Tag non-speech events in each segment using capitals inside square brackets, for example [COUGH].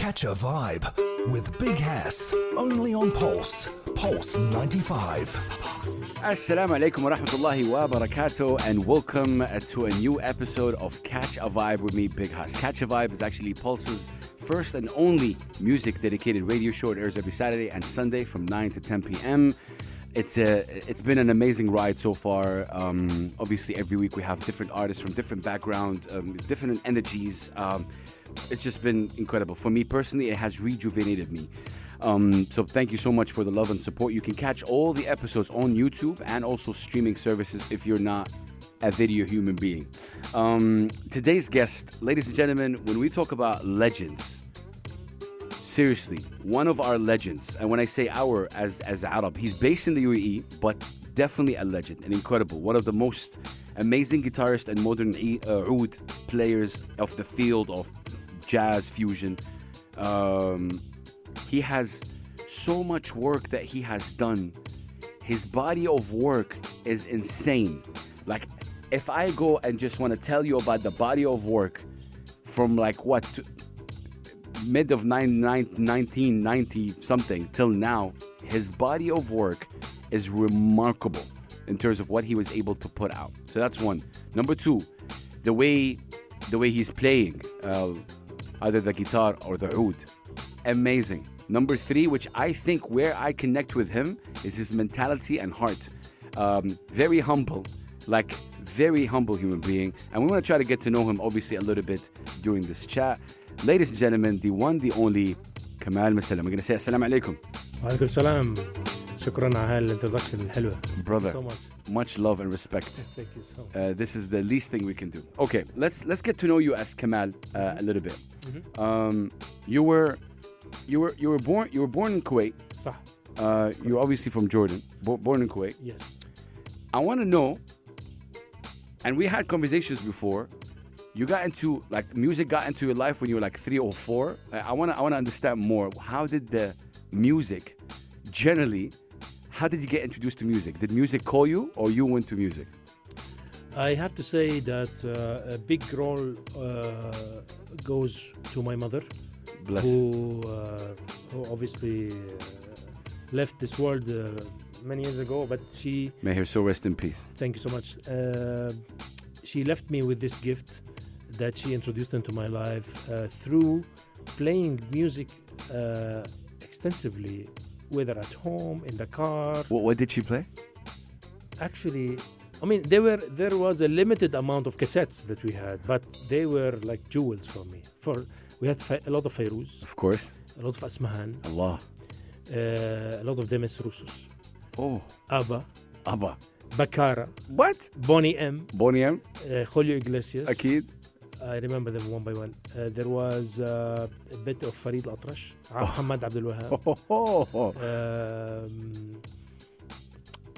Catch a vibe with Big Hass. Only on Pulse. Pulse 95. Assalamu alaikum wa rahmatullahi wa barakatuh, and welcome to a new episode of Catch a Vibe with me, Big Hass. Catch a Vibe is actually Pulse's first and only music dedicated radio show. It airs every Saturday and Sunday from 9 to 10 p.m. It's a, it's been an amazing ride so far. Um, obviously, every week we have different artists from different background, um, different energies. Um, it's just been incredible. For me personally, it has rejuvenated me. Um, so thank you so much for the love and support. You can catch all the episodes on YouTube and also streaming services if you're not a video human being. Um, today's guest, ladies and gentlemen, when we talk about legends, seriously, one of our legends, and when I say our as as Arab, he's based in the UAE, but definitely a legend, an incredible, one of the most amazing guitarist and modern uh, oud players of the field of jazz fusion. Um, he has so much work that he has done. His body of work is insane. Like, if I go and just want to tell you about the body of work from like what mid of nine, nine, 1990 something till now, his body of work is remarkable in terms of what he was able to put out. So that's one. Number two, the way the way he's playing, uh, either the guitar or the oud. Amazing. Number three, which I think where I connect with him is his mentality and heart. Um, very humble, like very humble human being. And we want to try to get to know him, obviously, a little bit during this chat. Ladies and gentlemen, the one, the only Kamal Musallam. We're going to say assalamu alaikum. Wa alaikum salam. شكرا على هالانترودكشن الحلوه brother. so much Much love and respect. thank you so much Uh, this is the least thing we can do. Okay, let's let's get to know you as Kamal uh, a little bit. Um, you were you were you were born you were born in Kuwait. صح Uh, you're obviously from Jordan, bo- born in Kuwait. yes I want to know, and we had conversations before. You got into like music got into your life when you were like three or four. I- I want to I want to understand more. How did the music, generally, how did you get introduced to music? Did music call you, or you went to music? I have to say that uh, a big role uh, goes to my mother Bless. who uh, who obviously uh, left this world uh, many years ago but she May her soul rest in peace. thank you so much uh, she left me with this gift that she introduced into my life uh, through playing music uh, extensively whether at home in the car What, what did she play? actually i mean there were there was a limited amount of cassettes that we had but they were like jewels for me for we had a lot of Fairuz, Of course. a lot of Asmahan, Allah. uh, a lot of Demis Roussos, Oh, Abba, Abba. Baccara, What? Boney M, Boney M? uh, Julio Iglesias. Akid? I remember them one by one. Uh, there was uh, a bit of Farid Al-Atrash, [LAUGHS] Muhammad Abdul Wahab. Oh, oh, [LAUGHS] oh. Um,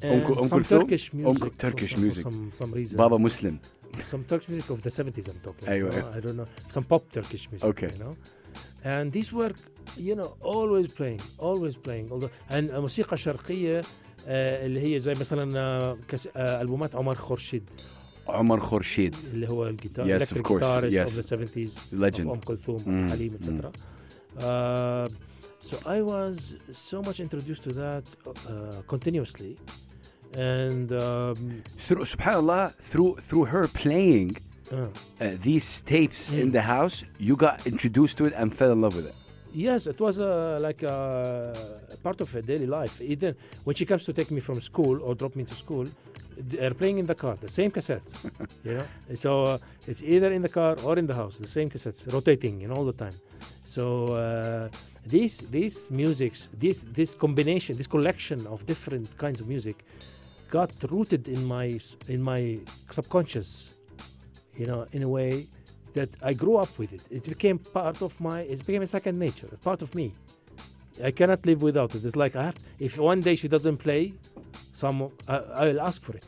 Uncle- and some Uncle Phil? Turkish music. Uncle- for Turkish some, music. For some, some reason. Baba Muslim. some Turkish music of the 70s I'm talking أيوة. you know? I don't know some pop Turkish music Okay. you know and these were you know always playing always playing although and موسيقى شرقية آه، اللي هي زي مثلا آه، كس- آه، ألبومات عمر خورشيد Omar Khorshid. اللي هو الجيتار Yes, electric of course, guitarist yes. of the 70s Legend. of أم كلثوم Mm, عبد الحليم mm. etc uh, so I was so much introduced to that uh, continuously and um, Through, subhanAllah, through, through her playing uh, uh, these tapes in Mm. the house, you got introduced to it and fell in love with it. Yes, it was uh, like uh, a part of her daily life. Even when she comes to take me from school or drop me to school, they're playing in the car, the same cassettes. you know, [LAUGHS] so uh, it's either in the car or in the house, the same cassettes, rotating, you know, all the time. So uh, these these musics, this this combination, this collection of different kinds of music, got rooted in my in my subconscious, you know, in a way that I grew up with it. It became part of my. It became a second nature, part of me. I cannot live without it. It's like I have. If one day she doesn't play, some I, I'll ask for it.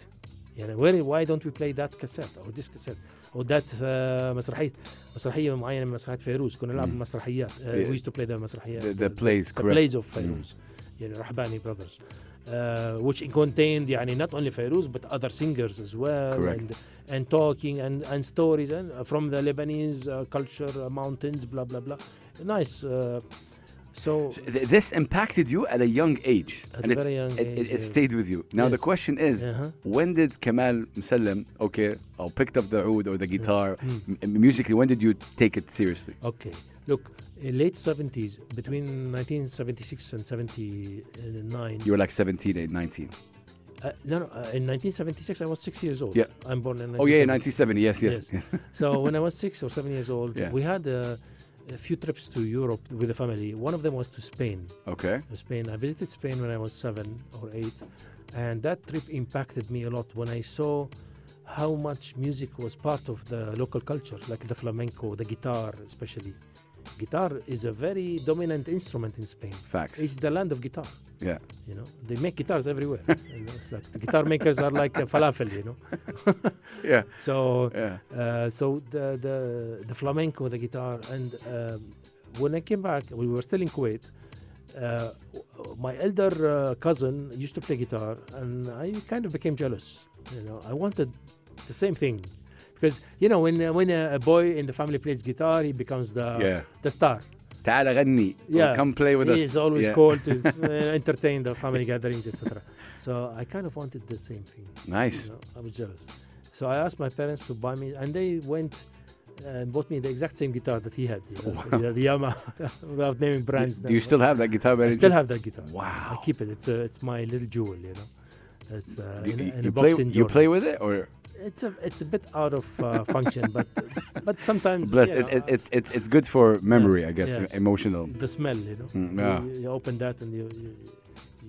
You know, where, why don't we play that cassette or this cassette or that uh, مسرحية مسرحية معينة من مسرحيات فيروز كنا نلعب Mm. المسرحيات uh, Yeah. we used to play the مسرحيات The, the plays, the correct. plays of فيروز يعني رحباني brothers uh, which contained يعني not only Fairuz but other singers as well Correct. and and talking and, and stories and uh, from the Lebanese uh, culture uh, mountains blah blah blah nice uh, so Th- This impacted you at a young age, At and a very young it, it, age, it yes. stayed with you. Now the question is, uh-huh. when did Kamal Musallam, okay, or picked up the oud or the guitar, Mm. m- musically? When did you take it seriously? Okay, look, in late 70s, between 1976 and 79. You were like 17, eh, 19. uh, no, no, uh, in 1976, I was six years old. Yeah. I'm born in. Oh yeah, 1970. 1970. Yes, yes. Yes. so when I was six or seven years old, [LAUGHS] Yeah. we had uh, a few trips to Europe with the family. One of them was to Spain. okay. Spain. I visited Spain when I was seven or eight, and that trip impacted me a lot when I saw how much music was part of the local culture, like the flamenco, the guitar, especially. Guitar is a very dominant instrument in Spain. Facts. It's the land of guitar. Yeah. You know, they make guitars everywhere. [LAUGHS] You know, like the guitar makers are like falafel. You know, [LAUGHS] Yeah. so Yeah. uh, so the, the the flamenco, the guitar, and um, when I came back, we were still in Kuwait. Uh, my elder uh, cousin used to play guitar, and I kind of became jealous. You know, I wanted the same thing because you know when uh, when a, a boy in the family plays guitar, he becomes the yeah. the star. تعال غني. Or Yeah. Come play with he us. is always Yeah. called to [LAUGHS] uh, entertain the family gatherings, etc. So I kind of wanted the same thing. Nice. You know, I was jealous. So I asked my parents to buy me, and they went and bought me the exact same guitar that he had, you know, Wow. the, the Yamaha, [LAUGHS] without naming brands. Do you still have that guitar? I Benny? still have that guitar. I Wow. keep it. It's a, it's my little jewel, you know. It's uh, You, in, a- you- in you a play, box in you Jordan. play with it, or it's a it's a bit out of uh, function, but but sometimes bless? you know, it, it's it's it's good for memory, I guess, Yes. emotional. the smell, you know. Mm, You- yeah. You, you open that and you, you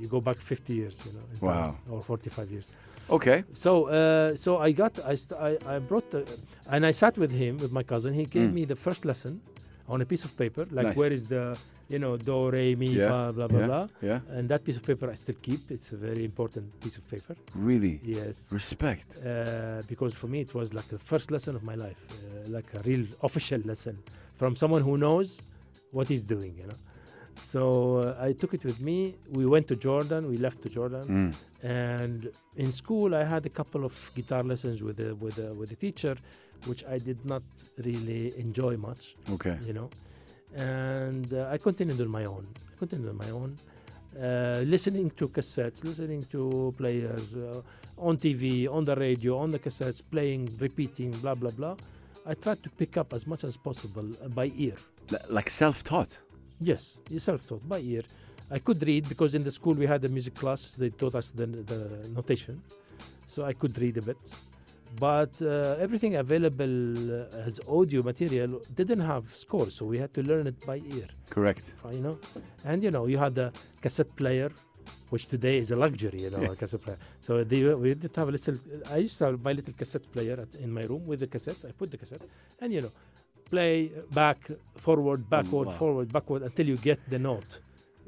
you go back 50 years, you know, in time, Wow. or 45 years. Okay. So uh, so I got I, st- I I brought the, and I sat with him with my cousin. He gave Mm. me the first lesson on a piece of paper, like Nice. where is the you know do re mi Yeah, fa blah blah yeah. blah. Yeah. And that piece of paper I still keep. It's a very important piece of paper. Really. Yes. Respect. Uh, because for me it was like the first lesson of my life, uh, like a real official lesson from someone who knows what he's doing, you know. So uh, I took it with me. We went to Jordan. We left to Jordan, Mm. and in school I had a couple of guitar lessons with a, with a, with a teacher, which I did not really enjoy much, Okay. you know. And uh, I continued on my own. I continued on my own, uh, listening to cassettes, listening to players uh, on TV, on the radio, on the cassettes, playing, repeating, blah blah blah. I tried to pick up as much as possible uh, by ear. L- like self-taught. Yes, self-taught by ear. I could read because in the school we had a music class. They taught us the, the notation, so I could read a bit. But uh, everything available uh, as audio material didn't have score, so we had to learn it by ear. Correct. You know, and you know you had the cassette player, which today is a luxury. You know, Yeah. a cassette player. So they, we did have a little. I used to have my little cassette player at, in my room with the cassettes. I put the cassette, and you know, play back, forward, backward, wow. forward, backward until you get the note,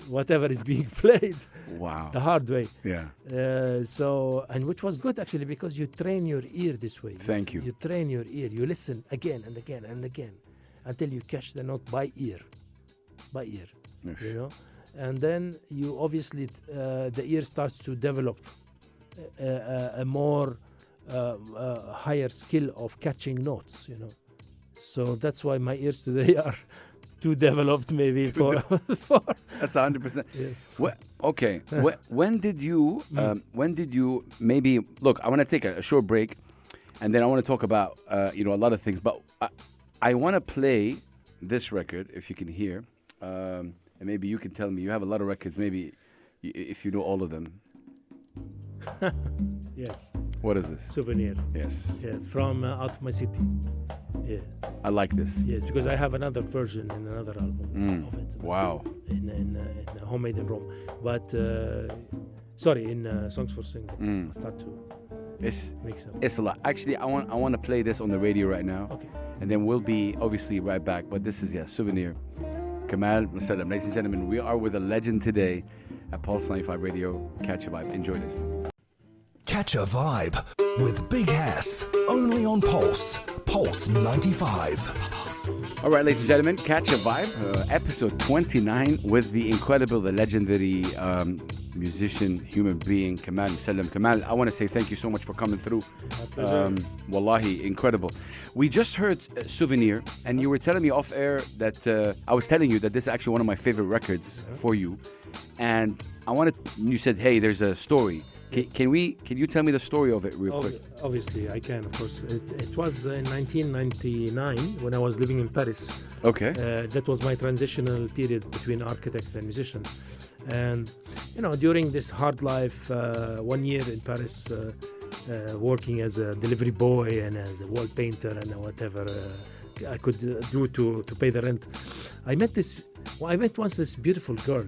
whatever is being [LAUGHS] played, Wow. the hard way. Yeah. Uh, so, and which was good actually because you train your ear this way. Thank you. You train your ear. You listen again and again and again until you catch the note by ear, by ear. Yes. You know, and then you obviously uh, the ear starts to develop a, a, a more uh, uh, higher skill of catching notes. You know, so that's why my ears today [LAUGHS] are too developed, maybe Too for, [LAUGHS] for That's hundred percent. yeah. Wh- okay. Wh- when did you? Mm. Um, when did you? Maybe look. I want to take a, a short break, and then I want to talk about uh, you know a lot of things. But I, I want to play this record if you can hear, um, and maybe you can tell me. You have a lot of records. Maybe y- if you know all of them. [LAUGHS] yes, What is this? souvenir. Yes, Yeah, from uh, out of my city. Yeah, I like this. yes, because I have another version in another album Mm. of it. Wow. In in, uh, in uh, homemade in Rome, but uh, sorry, in uh, songs for singing. Mm. I start to It's mix up. it's a lot. Actually, I want I want to play this on the radio right now. Okay. and then we'll be obviously right back. But this is yeah, souvenir. Kamal Musallam, ladies and gentlemen, we are with a legend today at Pulse 95 Radio. Catch a vibe. Enjoy this. Catch a vibe with Big Hass. Only on Pulse. Pulse 95. All right, ladies and gentlemen, catch a vibe. Uh, episode 29 with the incredible, the legendary um, musician, human being, Kamal Musallam. Kamal, I want to say thank you so much for coming through. Um, wallahi, incredible. We just heard uh, Souvenir, and you were telling me off air that uh, I was telling you that this is actually one of my favorite records for you. And I wanted, you said, hey, there's a story. Can, can we? Can you tell me the story of it real Ob- quick? Obviously, I can, of course. It, it was in 1999 when I was living in Paris. Okay. Uh, that was my transitional period between architect and musician. And, you know, during this hard life, uh, one year in Paris, uh, uh, working as a delivery boy and as a wall painter and whatever uh, I could uh, do to, to pay the rent, I met this, well, I met once this beautiful girl,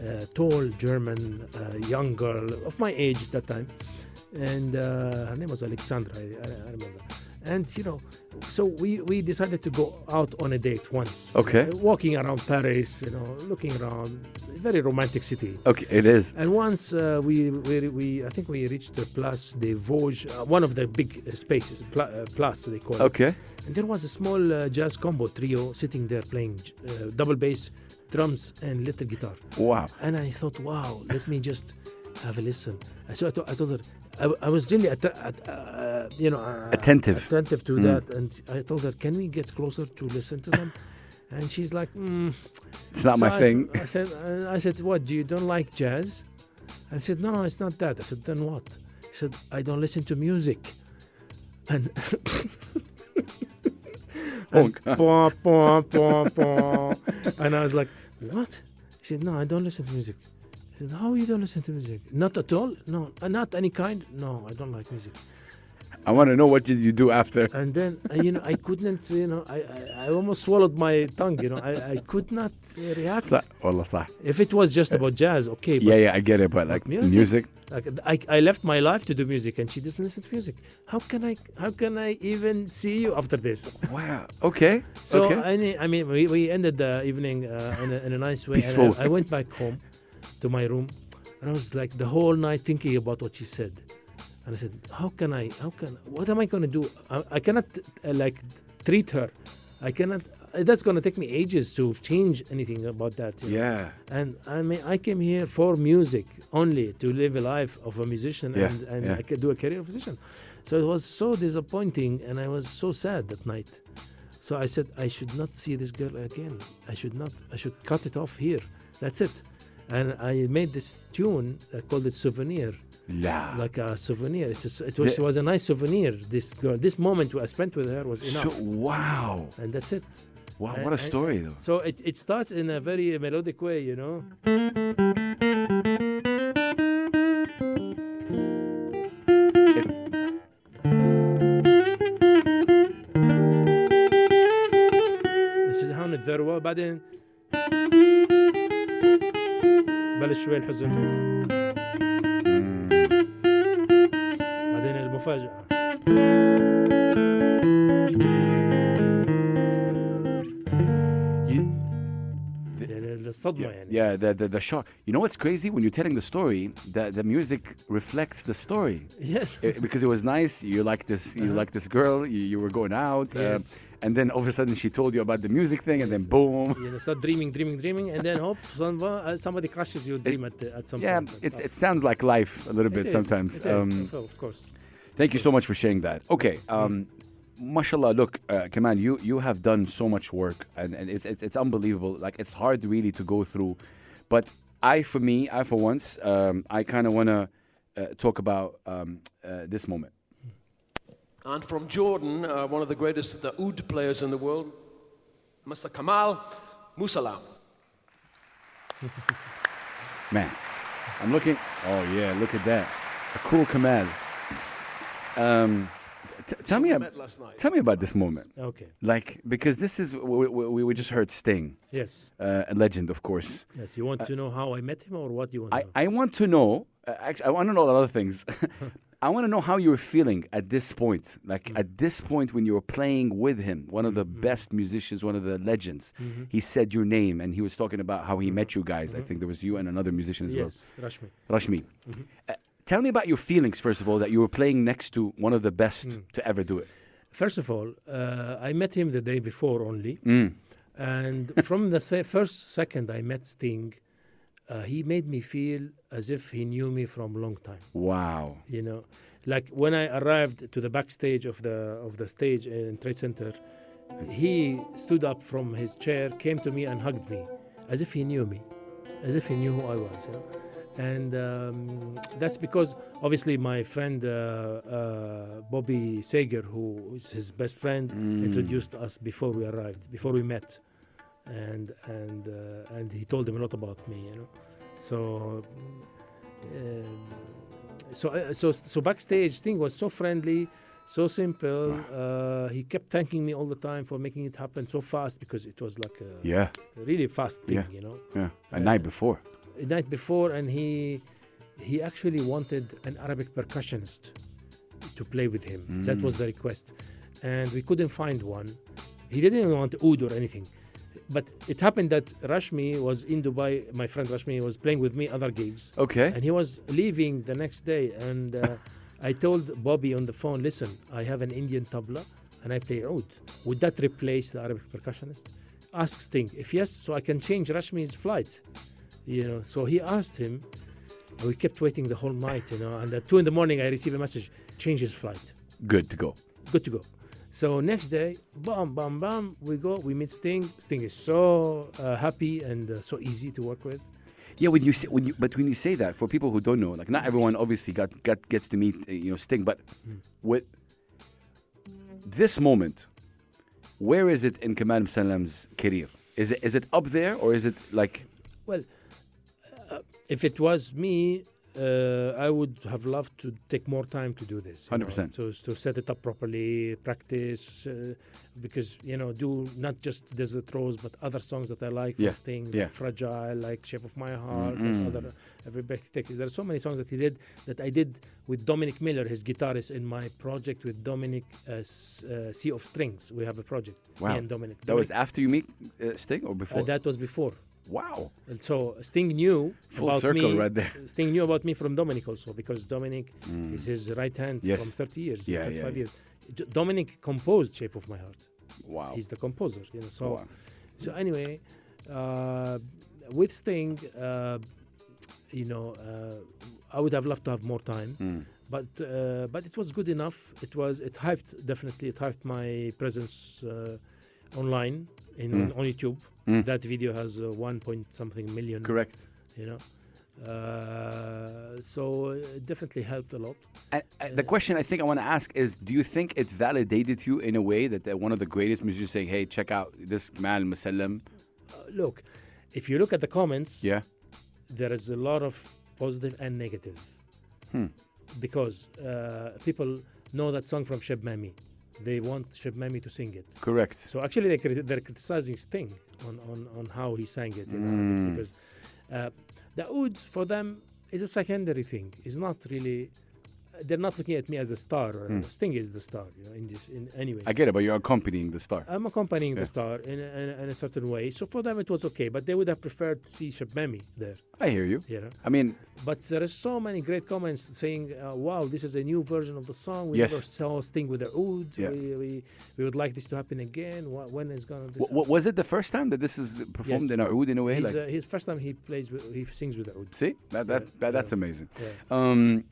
uh, tall German uh, young girl of my age at that time. And uh, her name was Alexandra, I, I, remember. And, you know, so we, we decided to go out on a date once. Okay. Uh, walking around Paris, you know, looking around, very romantic city. Okay, it is. And once uh, we, we, we, I think we reached the Place des Vosges, uh, one of the big spaces, uh, Place they call it. Okay. And there was a small uh, jazz combo trio sitting there playing uh, double bass, drums, and little guitar. Wow. And I thought, wow, let me just have a listen. So I, to- I told her, I, I was really, att- at, uh, you know, uh, Attentive. attentive to Mm. that. And I told her, can we get closer to listen to them? [LAUGHS] and she's like, mm. It's not So my I- thing. I said, uh, I said, what? Do you don't like jazz? I said, no, no, it's not that. I said, then what? He said, I don't listen to music. And [LAUGHS] Oh, God. Pom, pom, pom, pom. and I was like, what? He said, no, I don't listen to music. I said, how you don't listen to music? Not at all? No, not any kind? No, I don't like music. I want to know what did you do after. And then, uh, you know, I couldn't, you know, I, I, I almost swallowed my tongue, you know, I, I could not uh, react. صح والله صح. If it was just about jazz, okay, but Yeah, yeah, I get it, but like music? music. Like I, I left my life to do music, and she doesn't listen to music. How can I? How can I even see you after this? Wow. Okay. So okay. I, mean- I mean, we, we ended the evening uh, in, a, in a nice way. and Peaceful. I, I went back home to my room, and I was like the whole night thinking about what she said. and I said, how can I? How can? What am I going to do? I, I cannot uh, like treat her. I cannot. Uh, that's going to take me ages to change anything about that. you know. yeah. And I mean, I came here for music only to live a life of a musician Yeah, and, and yeah. I could do a career of musician. So it was so disappointing and I was so sad that night. So I said, I should not see this girl again. I should not, I should cut it off here. That's it and I made this tune. I called it Souvenir. La. Like a souvenir. It's a, it, was, the, it was a nice souvenir. This girl, this moment I spent with her was enough. So, wow. And that's it. Wow, what a story, I, though. So it, it starts in a very melodic way, you know. It's this is how it very well, but then. بلش شوي الحزن بعدين المفاجأة you, يعني الصدمة يعني yeah, the, the the shock. You know what's crazy? When you're telling the story, the the music reflects the story. Yes. It- because it was nice. You like this. You Uh-huh. like this girl. You, you were going out, uh, Yes. and then all of a sudden she told you about the music thing, and then boom. You know, start dreaming, dreaming, dreaming, and then hope uh, somebody crushes your dream at, at some Yeah, point. Yeah, it sounds like life a little It bit is, sometimes. Um, of course. Thank you so much for sharing that. Okay, Mm. um, mashallah. Look, uh, Kamal, you you have done so much work, and, and it's it's it's unbelievable. Like it's hard really to go through, but I, for me, I for once, um, I kind of want to uh, talk about um, uh, this moment. And from Jordan, uh, one of the greatest the oud players in the world, Mr. Kamal Musallam. [LAUGHS] Man, I'm looking. Oh yeah, look at that, a cool Kamal. Um, t- tell me, ab- last night. tell me about this moment. Okay. Like because this is we, we, we just heard Sting, Yes. uh, a legend, of course. Yes. You want to know how I met him or what you want to I, know? I want to know. Uh, actually, I want to know a lot of things. [LAUGHS] I want to know how you were feeling at this point. Like Mm. at this point when you were playing with him, one of the Mm-hmm. best musicians, one of the legends. He said your name and he was talking about how he met you guys. I think there was you and another musician as Mm-hmm. yes. Rashmi. well, Rashmi. Mm-hmm. Uh, Tell me about your feelings, first of all, that you were playing next to one of the best Hmm. to ever do it. First of all, uh, I met him the day before only, Mm. and from the se- first second I met Sting, uh, he made me feel as if he knew me from a long time. Wow. You know, like when I arrived to the backstage of the of the stage in Trade Center, he stood up from his chair, came to me and hugged me, as if he knew me, as if he knew who I was. You know? And um, that's because obviously my friend uh, uh, Bobby Sager, who is his best friend, Mm. introduced us before we arrived, before we met, and and uh, and he told him a lot about me, you know. So, um, so uh, so so backstage thing was so friendly, so simple. Uh, he kept thanking me all the time for making it happen so fast because it was like a Yeah. really fast thing, Yeah. you know. Yeah. A Uh, night before. a night before, and he he actually wanted an Arabic percussionist to play with him. That was the request, and we couldn't find one. He didn't want oud or anything. But it happened that Rashmi was in Dubai. My friend Rashmi was playing with me other gigs, Okay. and he was leaving the next day. And uh, [LAUGHS] I told Bobby on the phone, "Listen, I have an Indian tabla, and I play oud. Would that replace the Arabic percussionist?" Ask Sting. If yes, so I can change Rashmi's flight. You know. So he asked him. We kept waiting the whole night. You know. And at two in the morning, I received a message: change his flight Good to go. good to go. So next day, bam, bam, bam, we go, we meet Sting. Sting is so uh, happy and uh, so easy to work with. Yeah, when you say, when you but when you say that for people who don't know, like not everyone obviously got, got gets to meet uh, you know Sting, but with this moment, where is it in Kamal Salam's career? Is it is it up there or is it like Well, uh, if it was me, uh, I would have loved to take more time to do this. 100%. To, to set it up properly, practice, uh, because, you know, do not just Desert Rose, but other songs that I like Yeah, Sting, yeah. like Fragile, like Shape of My Heart, Mm-mm. and other Every Breath Take. There are so many songs that he did that I did with Dominic Miller, his guitarist, in my project with Dominic uh, uh, Sea of Strings. We have a project, Wow. me and Dominic. that was after you meet uh, Sting or before? uh, that was before. Wow, And so Sting knew Full about circle me. right there. [LAUGHS] Sting knew about me from Dominic also because Dominic Mm. is his right hand Yes. from 30 years, Yeah, 35 yeah, yeah. years. D- Dominic composed "Shape of My Heart." wow, He's the composer, you know. So, Wow. so anyway, uh, with Sting, uh, you know, uh, I would have loved to have more time, Mm. but uh, but it was good enough. It was it hyped definitely. It hyped my presence uh, online in Mm. on YouTube. Mm. That video has uh, one point something million correct. you know. Uh, so it definitely helped a lot. And, uh, the question I think I want to ask is: Do you think it validated you in a way that uh, one of the greatest musicians saying, "Hey, check out this Kamal Musallam"? Uh, look, if you look at the comments, Yeah. there is a lot of positive and negative Hmm. because uh, people know that song from Cheb Mami. They want Sheb Mami to sing it. Correct. So actually, they crit- they're criticizing Sting on, on, on how he sang it in Mm. Arabic because uh, the oud for them is a secondary thing. It's not really. They're not looking at me as a star. Or Mm. Sting is the star, you know. In this, in anyway. I get it, but you're accompanying the star. I'm accompanying Yeah. the star in, a- in, in a certain way. So for them it was okay, but they would have preferred to see Cheb Mami there, I hear you. you know. I mean, But there are so many great comments saying, uh, "Wow, this is a new version of the song. We Yes. never saw Sting with the oud. Yeah. We, we, we would like this to happen again. Wh- When is gonna?" This w- was it the first time that this is performed Yes. in Oud in a way? He's, Like, uh, his first time he plays, with, he sings with the oud. see, that, that, yeah, that that's amazing. Yeah. Um,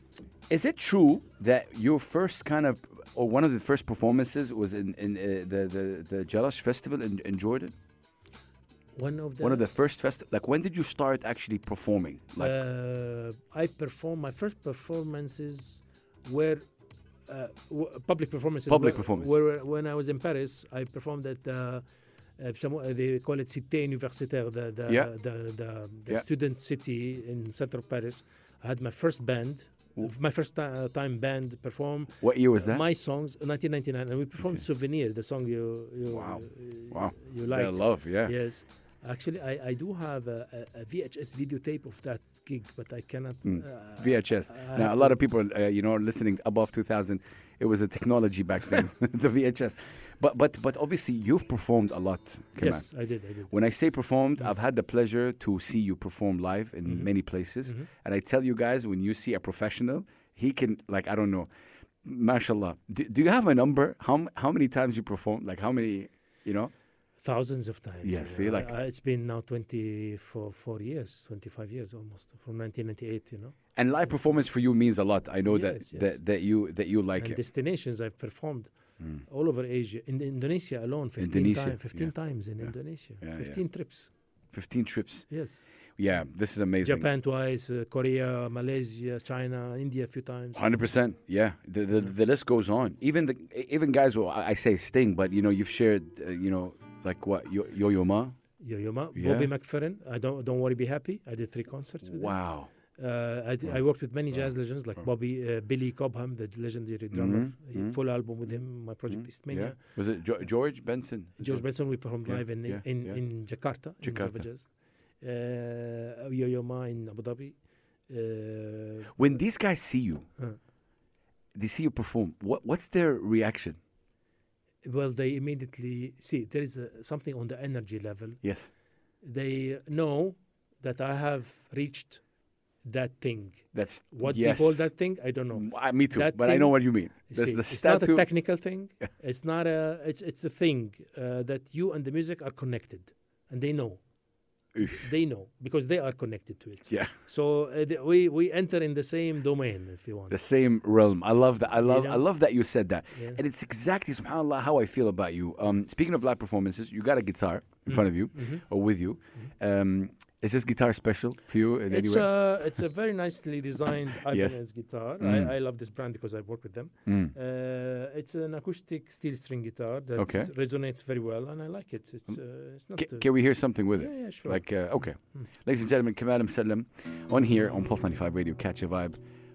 is it true that your first kind of, or one of the first performances was in, in uh, the, the the Jerash Festival in, in Jordan? One of the One of the first festival. Like, when did you start actually performing? Like, uh, I performed my first performances were uh, w- public performances. Public were- performance. Were, when I was in Paris, I performed at. Uh, uh, some, uh, they call it Cité Universitaire, the the, Yeah. the, the, the Yeah. student city in center of Paris. I had my first band. My first ti- uh, time band perform what year was that? my songs, 1999, and we performed. "Souvenir," the song you you Wow. you, Wow. you Yeah, liked. love, yeah. Yes. Actually, I, I do have a, a, VHS videotape of that gig, but I cannot. Mm. Uh, VHS. I Now, a lot of people, uh, you know, listening above 2000, it was a technology back then, [LAUGHS] the VHS. But but but obviously you've performed a lot, Kamal. Yes, I did. I did. When I say performed, Mm-hmm. I've had the pleasure to see you perform live in many places. Mm-hmm. And I tell you guys, when you see a professional, he can, like, I don't know, mashallah. Do, do you have a number? How, how many times you perform? Like, how many, you know? Thousands of times. Yeah, see, like- it's been now 24 four years, 25 years almost, from 1998, you know. And live performance for you means a lot. I know that, Yes, yes. that, that you that you like and it. destinations I've performed Mm. all over Asia. In Indonesia alone, 15 Indonesia, times. 15 yeah. times in Yeah. Indonesia. Yeah, yeah. 15 trips. 15 trips. Yes. Yeah, this is amazing. Japan twice, uh, Korea, Malaysia, China, India a few times. Hundred percent, yeah. The, the the list goes on. Even the even guys. Well, I say Sting, but you know you've shared, uh, you know, like what Yo Yo Ma. Yo Yo Ma, Yeah. Bobby McFerrin. I don't don't worry, be happy. I did three concerts with him. Wow. Uh, I, d- Wow. I worked with many jazz legends like. Bobby, uh, Billy Cobham, the legendary drummer. Mhm, He- mhm. Full album with him. My project Mhm, Eastmania. Yeah. Was it jo- George Benson? George Benson, we performed live in in, yeah. in Jakarta, in Java. Uh, Yo Yo Ma in Abu Dhabi. Uh, When these guys see you, they see you perform. What what's their reaction? well, they immediately see there is a, something on the energy level. Yes. They know that I have reached that thing. That's What yes. they call that thing, I don't know. I- me too, That but I know what you mean. You see, the it's not a technical thing. [LAUGHS] it's not a. It's it's a thing uh, that you and the music are connected, and they know. Oof. They know because they are connected to it. Yeah, So uh, th- we we enter in the same domain, if you want. the same realm. I love that. I love. I know? love that you said that. Yeah. And it's exactly, subhanAllah, how I feel about you. Um, speaking of live performances, you got a guitar in front of you Mhm. or with you. Um, is this guitar special to you in any It's way? a it's a very nicely designed [LAUGHS] Yes. Ibanez guitar. Mm. I, I love this brand because I've worked with them. Mm. Uh, it's an acoustic steel string guitar that Okay. resonates very well, and I like it. It's uh, it's not. Ca- uh, can we hear something with it? yeah, yeah, sure. Like, uh, okay. Mm. Ladies and gentlemen, Kamal Musallam on here on Pulse 95 Radio, Catch a Vibe.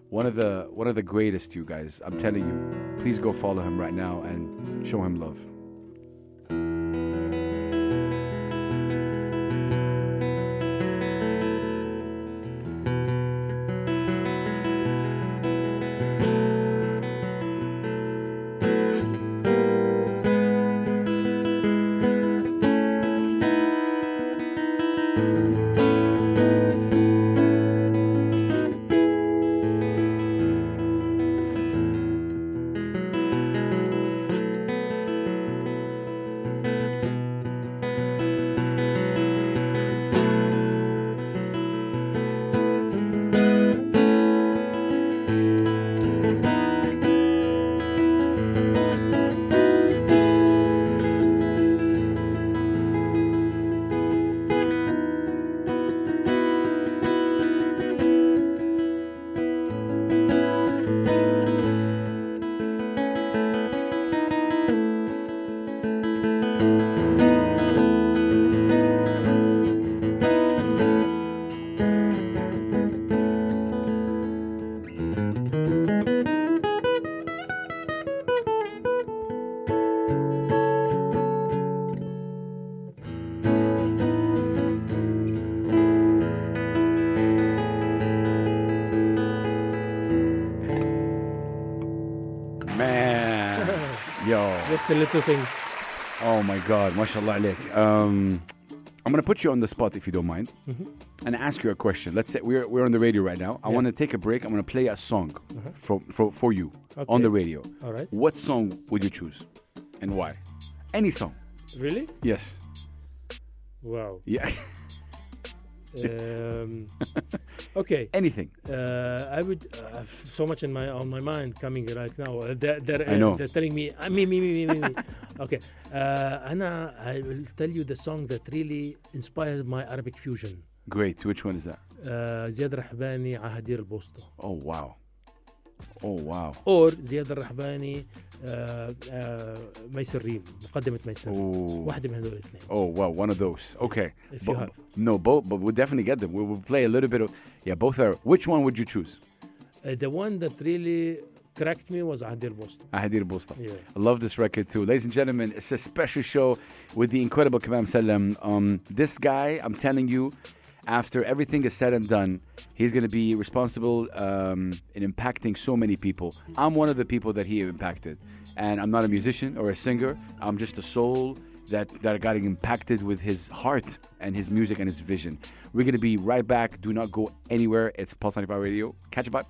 One of the one of the greatest, you guys. I'm telling you. Please go follow him right now and show him love. A little thing. Oh my God, mashallah alaik. Um, I'm gonna put you on the spot if you don't mind, and ask you a question. Let's say we're we're on the radio right now. I Yeah. want to take a break. I'm gonna play a song for, for for you on the radio. All right. What song would you choose, and why? Any song. Really? Yes. Wow. Yeah. [LAUGHS] Um, [LAUGHS] okay. Anything. Uh, I would uh, so much in my on my mind coming right now. Uh, they're, they're, I know. they're telling me uh, me me me me me. me. [LAUGHS] okay, uh, Anna, I will tell you the song that really inspired my Arabic fusion. Great. Which one is that? Uh, زياد الرحباني عهدير البوسطة Oh wow. Oh wow. or زياد الرحباني آه، آه، ميسر ريم مقدمة ميسر Oh. واحدة من هذول الاثنين Oh wow. One of those. Okay. if you Bo- have No, both, but we'll definitely get them. We will play a little bit of. Yeah, both are. Which one would you choose? Uh, the one that really cracked me was عهدير البوسطة Ahadir Busta. yeah. I love this record too. Ladies and gentlemen, it's a special show with the incredible Kamam Salam. Um, this guy, I'm telling you, after everything is said and done, he's going to be responsible um, in impacting so many people. I'm one of the people that he impacted. and I'm not a musician or a singer. I'm just a soul that that got impacted with his heart and his music and his vision. We're gonna be right back. Do not go anywhere. It's Pulse 95 Radio. Catch a vibe.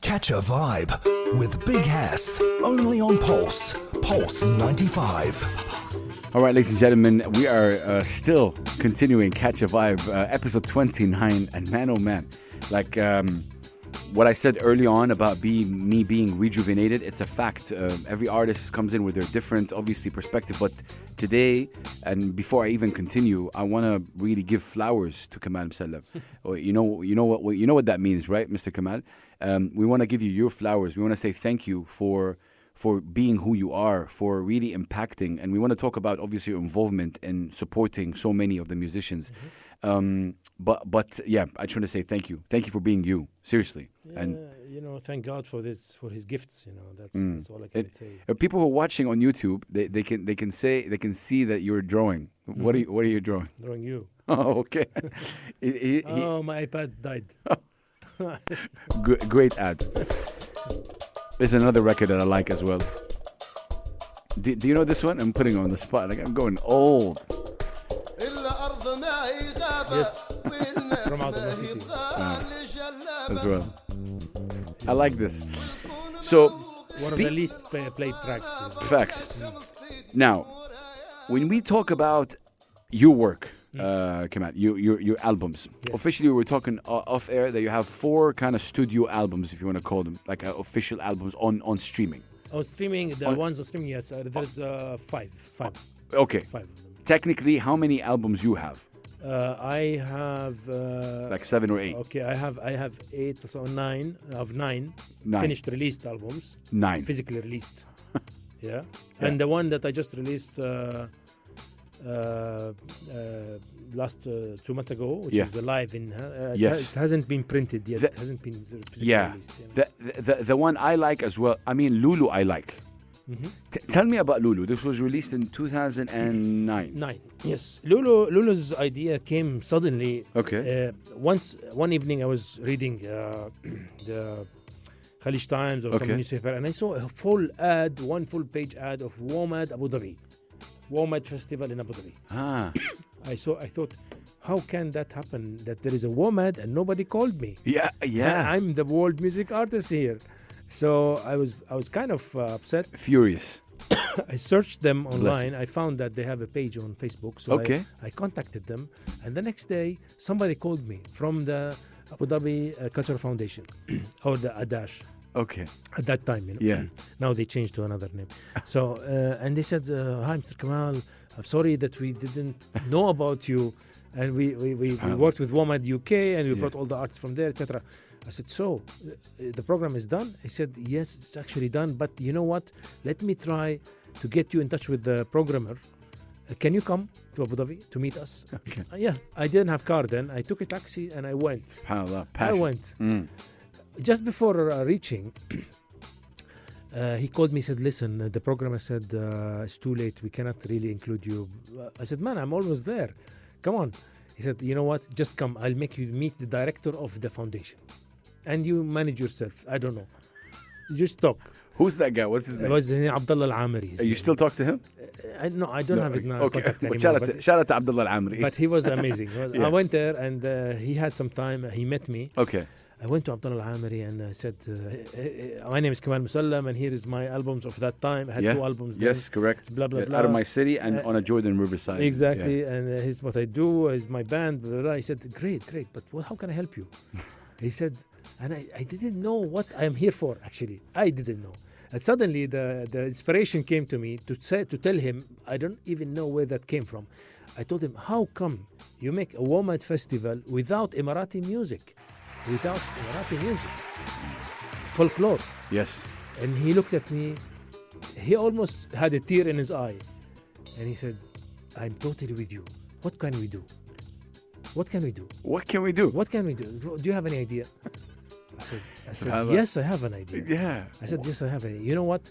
Catch a vibe with Big Hass. Only on Pulse. Pulse 95. All right, ladies and gentlemen, we are uh, still continuing Catch a Vibe, uh, episode 29. And man, oh man, like um, what I said early on about being me being rejuvenated, it's a fact. Uh, every artist comes in with their different, obviously, perspective. But today, and before I even continue, I want to really give flowers to Kamal Musallam. [LAUGHS] Or you know, you know what, you know what that means, right, Mr. Kamal? Um, we want to give you your flowers. We want to say thank you for for being who you are, for really impacting. And we want to talk about obviously your involvement in supporting so many of the musicians. Um, but but yeah, I just want to say thank you. Thank you for being you. Seriously. And you know, thank God for this, for His gifts. You know, that's, Mm. that's all I can It- say. uh, people who are watching on YouTube, they, they can they can say they can see that you're drawing. What are you, what are you drawing? Drawing you. [LAUGHS] Oh, okay. [LAUGHS] He- he- Oh, my iPad died. [LAUGHS] Gr- great ad. There's another record that I like as well. Do, do you know this one? I'm putting on the spot. Like I'm going old. Yes. [LAUGHS] From the ah, as well. I like this. So, One of the least play, played tracks. facts. Now, when we talk about your work, uh, Kamal, your, your your albums. Yes. Officially, we were talking off air that you have four kind of studio albums, if you want to call them, like uh, official albums on on streaming. On streaming, the On- ones on streaming, yes, uh, there's uh, five, five, Okay. five. Technically, how many albums you have? Uh, I have uh, Like seven or eight? Okay, I have I have eight so nine of nine, Nine. finished released albums, Nine. physically released. [LAUGHS] yeah. and the one that I just released uh, last uh, two months ago, which Yeah. is the live in. Uh, it Yes. it hasn't been printed yet. The- it hasn't been Yeah. released. Yeah. The, the the one I like as well. I mean, Lulu, I like. Mhm. T- tell me about Lulu. This was released in 2009. Nine. Yes, Lulu. Lulu's idea came suddenly. Okay. Uh, once one evening, I was reading uh, [CLEARS THROAT] the Khaleej Times or Okay. some newspaper, and I saw a full ad, one full page ad of WOMAD Abu Dhabi, WOMAD Festival in Abu Dhabi. Ah. [COUGHS] I saw. I thought, how can that happen? That there is a WOMAD and nobody called me. Yeah. Yeah. I'm the world music artist here. So I was I was kind of uh, upset. Furious. [COUGHS] I searched them online. I found that they have a page on Facebook. So Okay. I, I contacted them, and the next day somebody called me from the Abu Dhabi uh, Cultural Foundation [COUGHS] or the ADACH Okay. at that time. You know. Yeah. now they changed to another name. So uh, and they said, uh, "Hi, Mr. Kamal. I'm sorry that we didn't [LAUGHS] know about you." And we, we, we, we worked with WOMAD UK and we Yeah. brought all the artists from there, etc. I said, So uh, the program is done? He said, Yes, it's actually done. But you know what? Let me try to get you in touch with the programmer. Uh, can you come to Abu Dhabi to meet us? [LAUGHS] Okay. Uh, yeah, I didn't have car then. I took a taxi and I went. SubhanAllah. I went. Mm. Just before uh, reaching, [CLEARS THROAT] uh, he called me. Said, "Listen, uh, the programmer said uh, it's too late. We cannot really include you." I said, "Man, I'm always there. Come on." He said, "You know what? Just come. I'll make you meet the director of the foundation, and you manage yourself. I don't know. You just talk." Who's that guy? What's his It name? was uh, Abdullah Al Amiri. You still talk to him? I, no, I don't No, have his now. Okay. Contact [LAUGHS] But anymore, shout, out to, shout out to Abdullah Al Amri. but he was amazing. [LAUGHS] He Yeah. I went there and uh, he had some time. He met me. okay. I went to Abdullah Al Amiri and I said, uh, uh, uh, My name is Kamal Musallam, and here is my albums of that time. I had Yeah. two albums. then. Yes, correct. Blah, blah, Yeah, blah. Out of my city and Uh, on a Jordan Riverside. Exactly. And uh, here's what I do, is my band. Blah, blah, blah. He said, Great, great. But well, how can I help you? [LAUGHS] he said, and I, I didn't know what I am here for, actually. I didn't know. And suddenly the, the inspiration came to me to say to tell him, I don't even know where that came from. I told him, How come you make a WOMAD festival without Emirati music? Without Emirati music. Folklore. Yes. And he looked at me. He almost had a tear in his eye. And he said, I'm totally with you. What can we do? What can we do? What can we do? What can we do? Do you have any idea? I said, I said. Yes, I have an idea. Yeah. I said, Yes, I have an idea. You know what?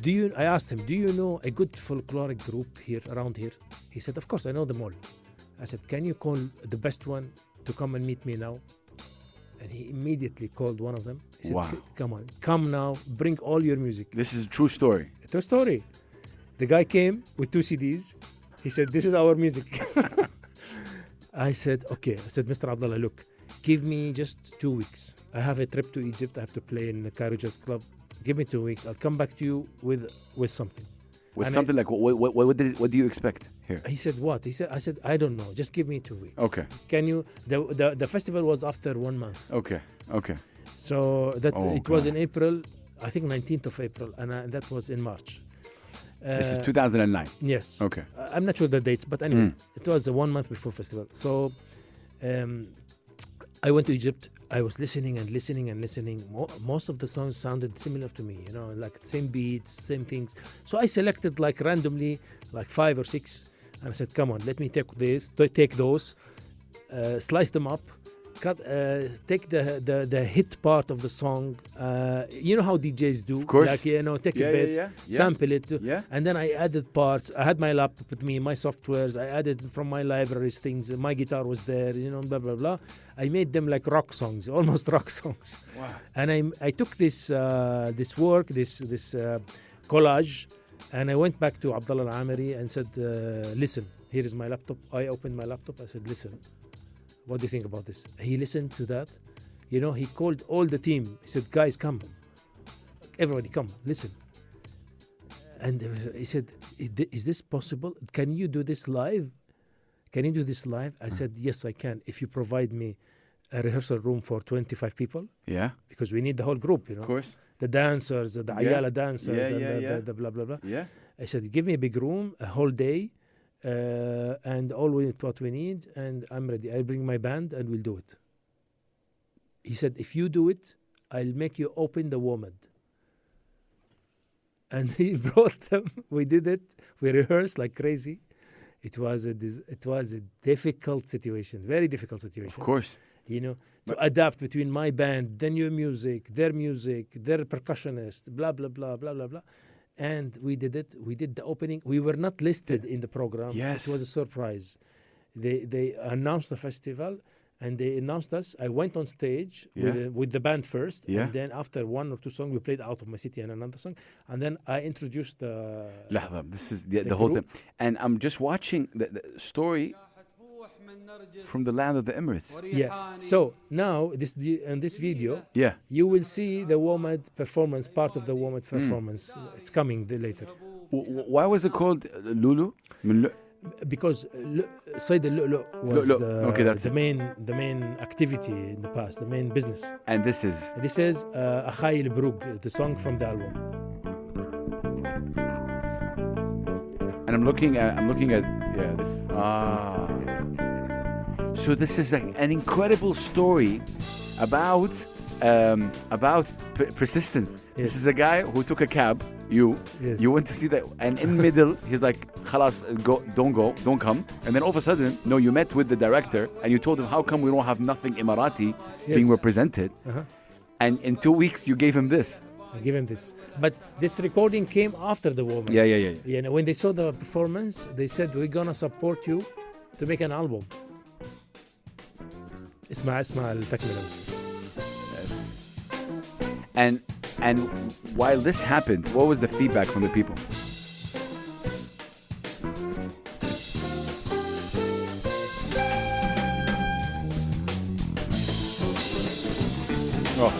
Do you? I asked him, Do you know a good folkloric group here around here? He said, Of course, I know them all. I said, Can you call the best one to come and meet me now? And he immediately called one of them. He said, Wow. Come on, come now, bring all your music. This is a true story. A true story. The guy came with two CDs. He said, This is our music. [LAUGHS] I said, Okay. I said, Mr. Abdullah, look, give me just two weeks. I have a trip to Egypt. I have to play in the Cairo Jazz Club. Give me two weeks. I'll come back to you with with something. With And I- something like what? What, what, did, what do you expect here? He said, What? He said, I said, I don't know. Just give me two weeks. Okay. Can you? The, the, the festival was after one month. Okay. Okay. So that Oh, it was in April, I think 19th of April, and uh, that was in March. This is Uh, 2009. Yes. Okay. Uh, I'm not sure the dates, but anyway, Mm. it was uh, one month before festival. So um, I went to Egypt. I was listening and listening and listening. Mo- most of the songs sounded similar to me, you know, like same beats, same things. So I selected like randomly, like five or six, and I said, "Come on, let me take this, take those, uh, slice them up." Cut, uh, take the, the the hit part of the song. Uh, you know how DJs do, Of course. like you know, take Yeah, a bit, yeah, yeah. sample it, Yeah. and then I added parts. I had my laptop with me, my softwares. I added from my libraries things. My guitar was there, you know, blah blah blah. I made them like rock songs, [LAUGHS] almost rock songs. Wow. And I I took this uh, this work, this this uh, collage, and I went back to Abdullah Al-Amiri and said, uh, "Listen, here is my laptop." I opened my laptop. I said, "Listen, what do you think about this?" He listened to that. You know, he called all the team. He said, "Guys, come, everybody, come, listen." And he said, "Is this possible? Can you do this live? Can you do this live?" I mm. said, "Yes, I can. If you provide me a rehearsal room for 25 people, Yeah. because we need the whole group, you know, Of course. the dancers, the Yeah. Ayyala dancers, Yeah, and yeah, the, yeah. The, the blah blah blah." Yeah. I said, "Give me a big room, a whole day, uh, and all we, what we need, and I'm ready. I'll bring my band, and we'll do it." He said, "If you do it, I'll make you open the WOMAD." And [LAUGHS] he brought them. We did it. We rehearsed like crazy. It was a it was a difficult situation, very difficult situation Of course. you know, to adapt between my band, the new music, their music, their percussionist, blah blah blah blah blah blah and we did it. We did the opening. We were not listed in the program. Yes. It was a surprise. They, they announced the festival and they announced us. I went on stage yeah. with, with the band first, yeah. and then after one or two songs, we played "Out of My City" and another song, and then I introduced the. Uh, this is the, the, the whole thing, and I'm just watching the, the story from the land of the Emirates. Yeah. So now this in this video, Yeah. you will see the WOMAD performance, part of the WOMAD Hmm. performance. It's coming later. W- why was it called uh, Lulu? Because uh, Said al-Lu'lu' was Lu'lu'. the, Okay, that's the main the main activity in the past, the main business. And this is This is uh, Akhai al the song from the album. and I'm looking at I'm looking at yeah this ah so this is like an incredible story about um, about p- persistence this is a guy who took a cab you Yes. you went to see that and in the middle he's like khalas go don't go don't come and then all of a sudden no you met with the director and you told him how come we don't have nothing Emirati being represented Uh-huh. and in two weeks you gave him this I give him this. But this recording came after the WOMAD. yeah yeah yeah, yeah. You know, when they saw the performance, they said, We're gonna support you to make an album. اسمع اسمع التكملة بس. And and while this happened, what was the feedback from the people? Oh.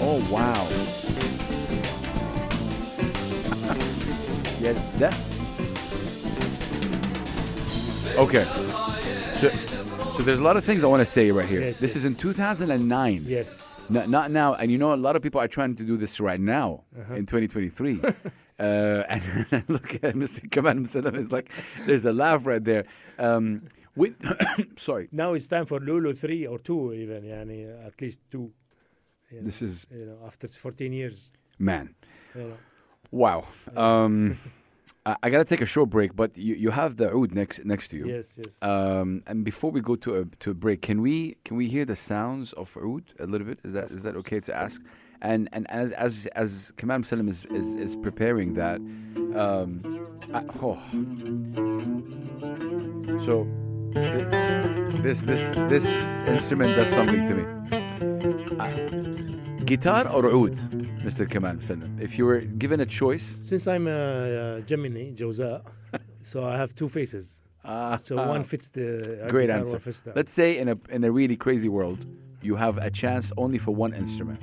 Oh wow. [LAUGHS] yeah, that. Okay. So, there's a lot of things I want to say right here. Yes, this yes. is in 2009. Yes. No, not now. And you know, a lot of people are trying to do this right now Uh-huh. in 2023. [LAUGHS] uh, and [LAUGHS] look at Mr. Kamal is like, there's a laugh right there. Um, with, [COUGHS] sorry, Now it's time for Lulu 3 or 2 even, yani, at least 2. You know, this is, you know, after 14 years. man, You know. wow. Um, [LAUGHS] I, I got to take a short break, but you, you have the oud next next to you. Yes, yes. Um, and before we go to a to a break, can we can we hear the sounds of oud a little bit? Is that is that okay to ask? And and as as as Kamal Musallam is, is is preparing that, um, I, oh. so This this this instrument does something to me. Uh, guitar or oud, Mr. Kamal Musallam? If you were given a choice, Since I'm a, uh Gemini, Jawza, so I have two faces. uh, So one fits the uh, Great answer. One fits the, Let's say in a in a really crazy world, you have a chance only for one instrument.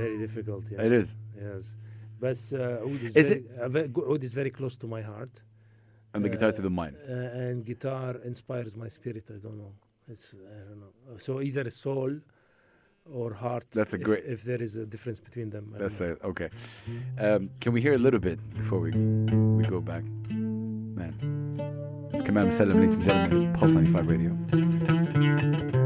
very difficult. Yeah. It is, Yes, but uh, oud is, Is very, uh, ve- oud is very close to my heart, and the guitar to the mind. uh, and guitar inspires my spirit. I don't know. It's I don't know. So either soul or heart. That's a great- If there is a difference between them. I That's it. Okay. Um, can we hear a little bit before we we go back? Man, it's Kamal Musallam, ladies and gentlemen, Pulse 95 Radio.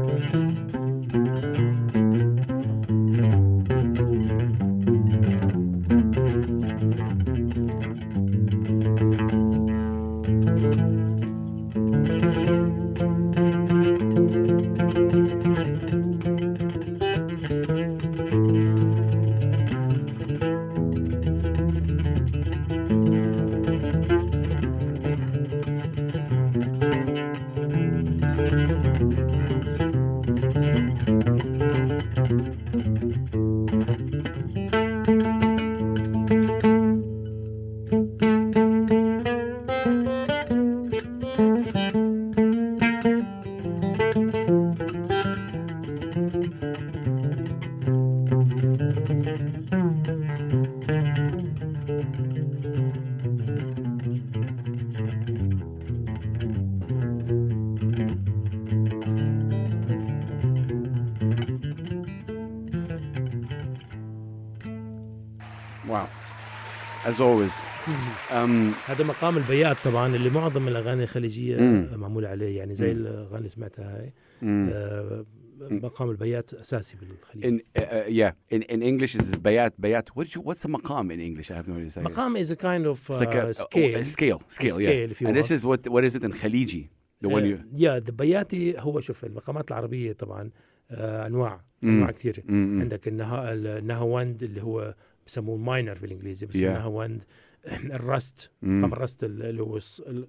as always. [LAUGHS] um, هذا مقام البيات طبعا اللي معظم الأغاني الخليجية mm. معمولة عليه يعني زي mm. الأغاني اللي سمعتها هاي mm. مقام البيات أساسي بالخليج. In, uh, uh, yeah in, in English is بيات بيات what you, what's a مقام in English I have no idea. مقام is a kind of uh, like a, uh, oh, scale. Oh, a scale. Scale, a scale yeah. And want. this is what what is it in خليجي؟ The one uh, you... uh, yeah the بياتي هو شوف المقامات العربية طبعا uh, أنواع mm. انواع كثيرة mm -hmm. عندك النهاوند اللي هو بسموه ماينر بالانجليزي بس Yeah. النهاوند الرست Mm, مقام الرست ال- اللي هو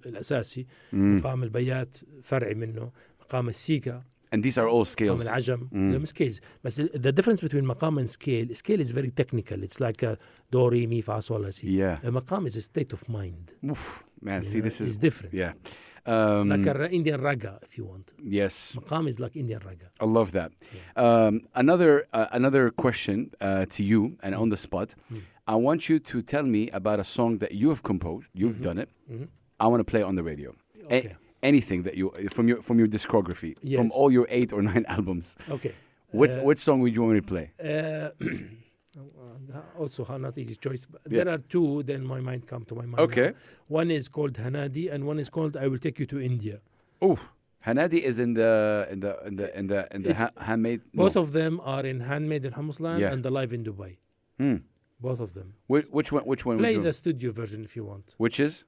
الاساسي mm. مقام البيات فرعي منه مقام السيكا And these are all مقام scales. العجم Mm. سكيلز بس the difference between مقام and scale scale is very technical it's like a do re mi fa sol la si Yeah. a مقام is a state of mind Oof, man, you see, know, this is it's different yeah. Um, like a, Indian raga, if you want. Yes. Maqam is like Indian raga. I love that. Yeah. Um, another uh, another question uh, to you, and mm-hmm. on the spot, mm-hmm. I want you to tell me about a song that you have composed. You've mm-hmm. done it. Mm-hmm. I want to play it on the radio. Okay. A- anything that you from your from your discography, yes. from all your eight or nine [LAUGHS] albums. Okay. Which uh, which song would you want me to play? Uh, [CLEARS THROAT] [CLEARS THROAT] uh, also not easy choice but Yeah. there are two then my mind come to my mind Okay. now. one is called Hanadi and one is called I will take you to India Oh, Hanadi is in the in the in the in the in the ha- handmade. both no. of them are in Handmade in Hummusland Yeah. and the Live in Dubai Hmm. both of them Which, which one? Which one? would play the studio version if you want which is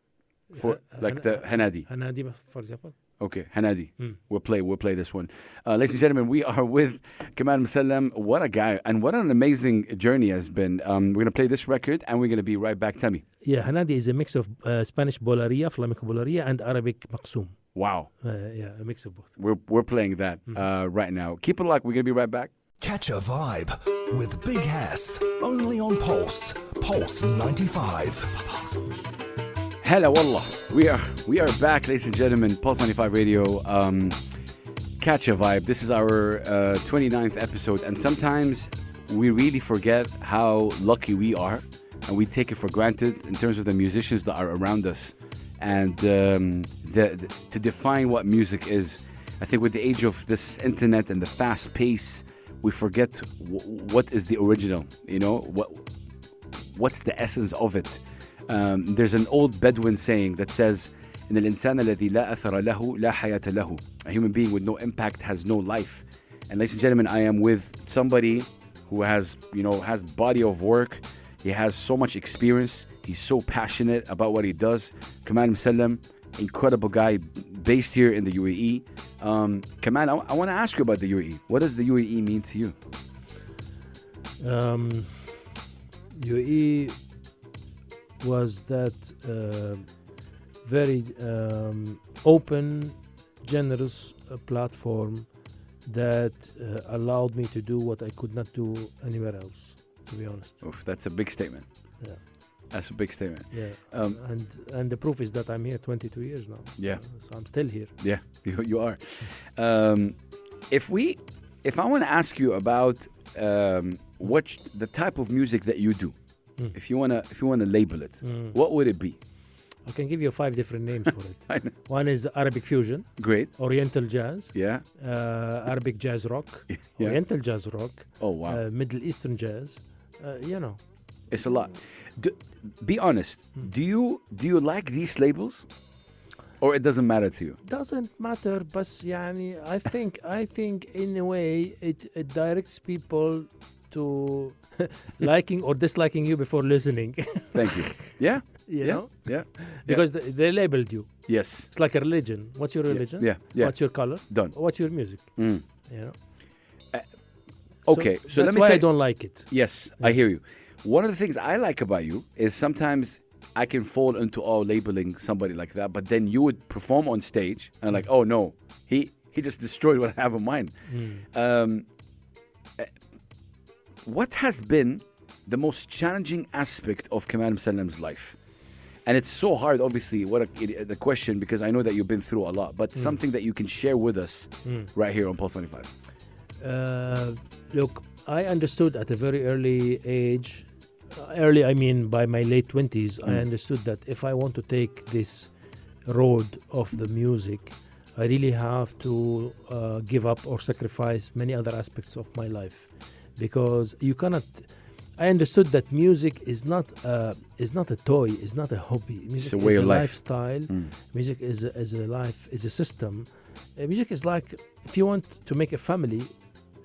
for like the Hanadi. Hanadi for example Okay, Hanadi. Hmm. We'll play. We'll play this one, uh, ladies and gentlemen. We are with Kamal Musallam. What a guy, and what an amazing journey has been. Um, we're gonna play this record, and we're gonna be right back. Tell me. Yeah, Hanadi is a mix of uh, Spanish bulería, flamenco bulería, and Arabic maqsoom. Wow, Uh, yeah, a mix of both. we're we're playing that uh, right now. Keep it locked. We're gonna be right back. Catch a vibe with Big Hass. Only on Pulse. Pulse 95. Hello, wallah. We are we are back, ladies and gentlemen. Pulse 95 Radio. Um, catch a vibe. This is our uh, 29th episode, and sometimes we really forget how lucky we are, and we take it for granted in terms of the musicians that are around us, and um, the, the to define what music is. I think with the age of this internet and the fast pace, we forget w- what is the original. You know what what's the essence of it. Um, there's an old Bedouin saying that says, الإنسان الذي لا أثر له لا حياة له. A human being with no impact has no life. And ladies and gentlemen, I am with somebody who has, you know, has body of work. He has so much experience. He's so passionate about what he does. Kamal Musallam, incredible guy based here in the UAE. Um, I, I want to ask you about the UAE. What does the UAE mean to you? Um, UAE was that uh, very um, open generous uh, platform that uh, allowed me to do what I could not do anywhere else. To be honest, Oof, that's a big statement. Yeah. That's a big statement. yeah. Um, and and the proof is that I'm here 22 years now. Yeah. So I'm still here. Yeah, [LAUGHS] you, you are. Um, if we, if I want to ask you about um, what the type of music that you do, Mm. If you wanna, if you wanna label it, mm. what would it be? I can give you five different names for it. [LAUGHS] One is Arabic fusion. Great. Oriental jazz. Yeah. Uh, Arabic jazz rock. [LAUGHS] Yeah. Oriental jazz rock. Oh wow. Uh, Middle Eastern jazz. Uh, you know. It's a lot. Do, be honest. Hmm. Do you do you like these labels? Or it doesn't matter to you. Doesn't matter, but yani, I think I think in a way it, it directs people to liking or disliking you before listening. [LAUGHS] Thank you. Yeah. [LAUGHS] you yeah. know, Yeah. because they, they labeled you. Yes. It's like a religion. What's your religion? Yeah. Yeah. What's your color? Done. What's your music? Mm. You know. Uh, Okay. So, let that's me why I don't like it. Yes, Yeah. I hear you. One of the things I like about you is sometimes I can fall into all labeling somebody like that, but then you would perform on stage and like, oh no, he he just destroyed what I have in mind. Um, eh, what has been the most challenging aspect of Kamal Musallam's life? And it's so hard, obviously, what a, it- the question because I know that you've been through a lot, but something that you can share with us Mm. right here on Pulse 95. Uh, look, I understood at a very early age, uh, early I mean by my late 20s, I Mm. understood that if I want to take this road of the music, I really have to uh, give up or sacrifice many other aspects of my life because you cannot. I understood that music is not uh, is not a toy, is not a hobby. Music a way is a life. lifestyle. Mm. Music is a, is a life, is a system. Uh, music is like if you want to make a family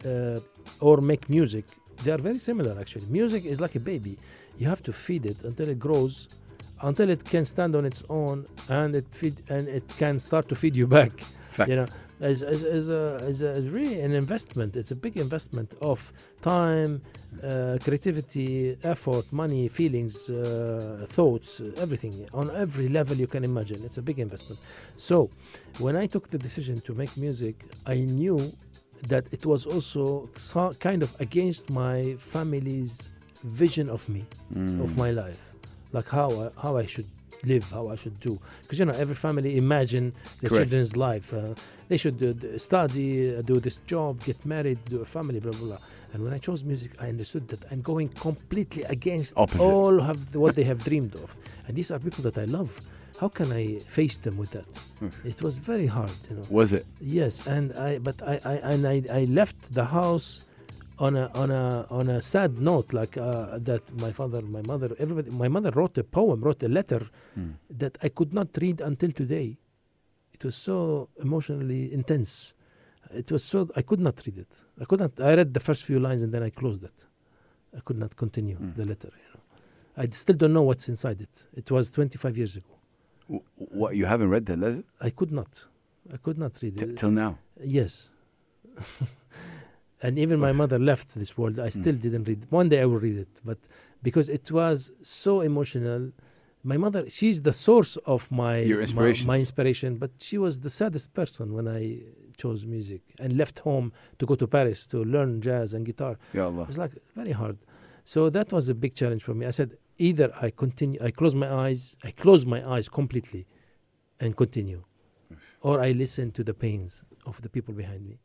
uh, or make music, they are very similar actually. Music is like a baby. You have to feed it until it grows, until it can stand on its own, and it feed and it can start to feed you [LAUGHS] back. Facts. You know, as as as a, as a really an investment. It's a big investment of time, uh, creativity, effort, money, feelings, uh, thoughts, everything on every level you can imagine. It's a big investment. So, when I took the decision to make music, I knew that it was also kind of against my family's vision of me Mm. of my life, like how I, how I should live, how I should do. Because you know, every family imagine the Correct. children's life. Uh, they should uh, study, uh, do this job, get married, do a family, blah blah blah. And when I chose music, I understood that I'm going completely against Opposite. all have [LAUGHS] what they have dreamed of. And these are people that I love. How can I face them with that? It was very hard, you know. Was it? Yes, and I but I, I and I, I left the house on a on a on a sad note, like uh, that my father, my mother, everybody. My mother wrote a poem, wrote a letter Mm. that I could not read until today. It was so emotionally intense. It was so I could not read it. I could not. I read the first few lines and then I closed it. I could not continue Mm. the letter. You know, I still don't know what's inside it. It was 25 years ago. W- What you haven't read the letter I could not. I could not read T- it. till now? Yes. [LAUGHS] and even my mother left this world. I hmm. still didn't read. One day I will read it, but because it was so emotional. My mother, she's the source of my my- my, inspiration, but she was the saddest person when I chose music and left home to go to Paris to learn jazz and guitar. It Allah. was like very hard. So that was a big challenge for me. I said either I continue, I close my eyes, I close my eyes completely, and continue, or I listen to the pains of the people behind me.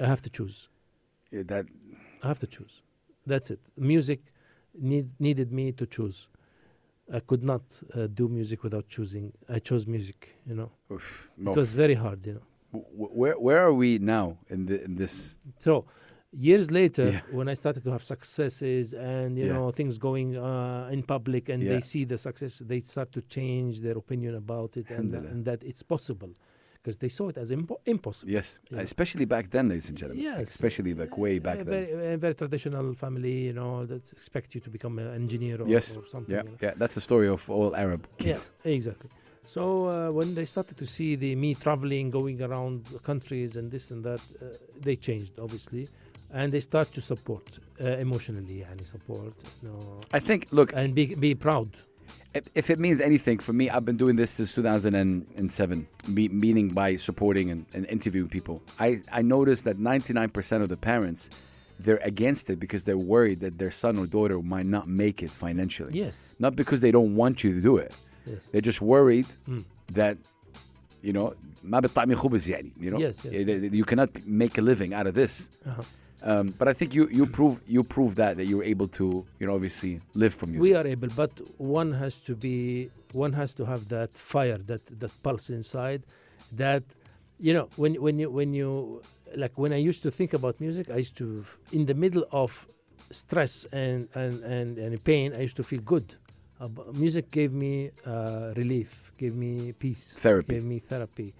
I have to choose. Yeah, that I have to choose. That's it. Music need, needed me to choose. I could not uh, do music without choosing. I chose music. You know, oof, no. it was very hard. You know. W- where where are we now in the in this? So years later, Yeah. when I started to have successes and you Yeah. know things going uh, in public, and Yeah. they see the success, they start to change their opinion about it, and, and that it's possible, because they saw it as impo- impossible. Yes, Yeah. especially back then, ladies and gentlemen. Yes. especially like way back a then. very, a very traditional family, you know, that expect you to become an engineer or, Yes. or something. Yeah, you know. yeah, that's the story of all Arab Yeah, kids. exactly. So uh, when they started to see the me traveling, going around the countries and this and that, uh, they changed obviously, and they start to support uh, emotionally, and support, you know, I think. Look, and be be proud. If, if it means anything for me, I've been doing this since 2007, me, meaning by supporting and, and interviewing people. I, I noticed that 99% of the parents, they're against it because they're worried that their son or daughter might not make it financially. Yes. Not because they don't want you to do it. Yes. They're just worried Mm. that, you know, ما بتطعمي خبز يعني, you know, Yes, yes. Yeah, they- they- you cannot make a living out of this. Uh-huh. Um, but I think you you prove you prove that that you're able to you know obviously live from music. We are able, but one has to be, one has to have that fire, that that pulse inside, that, you know, when when you when you like when I used to think about music, I used to in the middle of stress and and and, and pain, I used to feel good. Uh, music gave me uh, relief, gave me peace, Therapy. gave me therapy.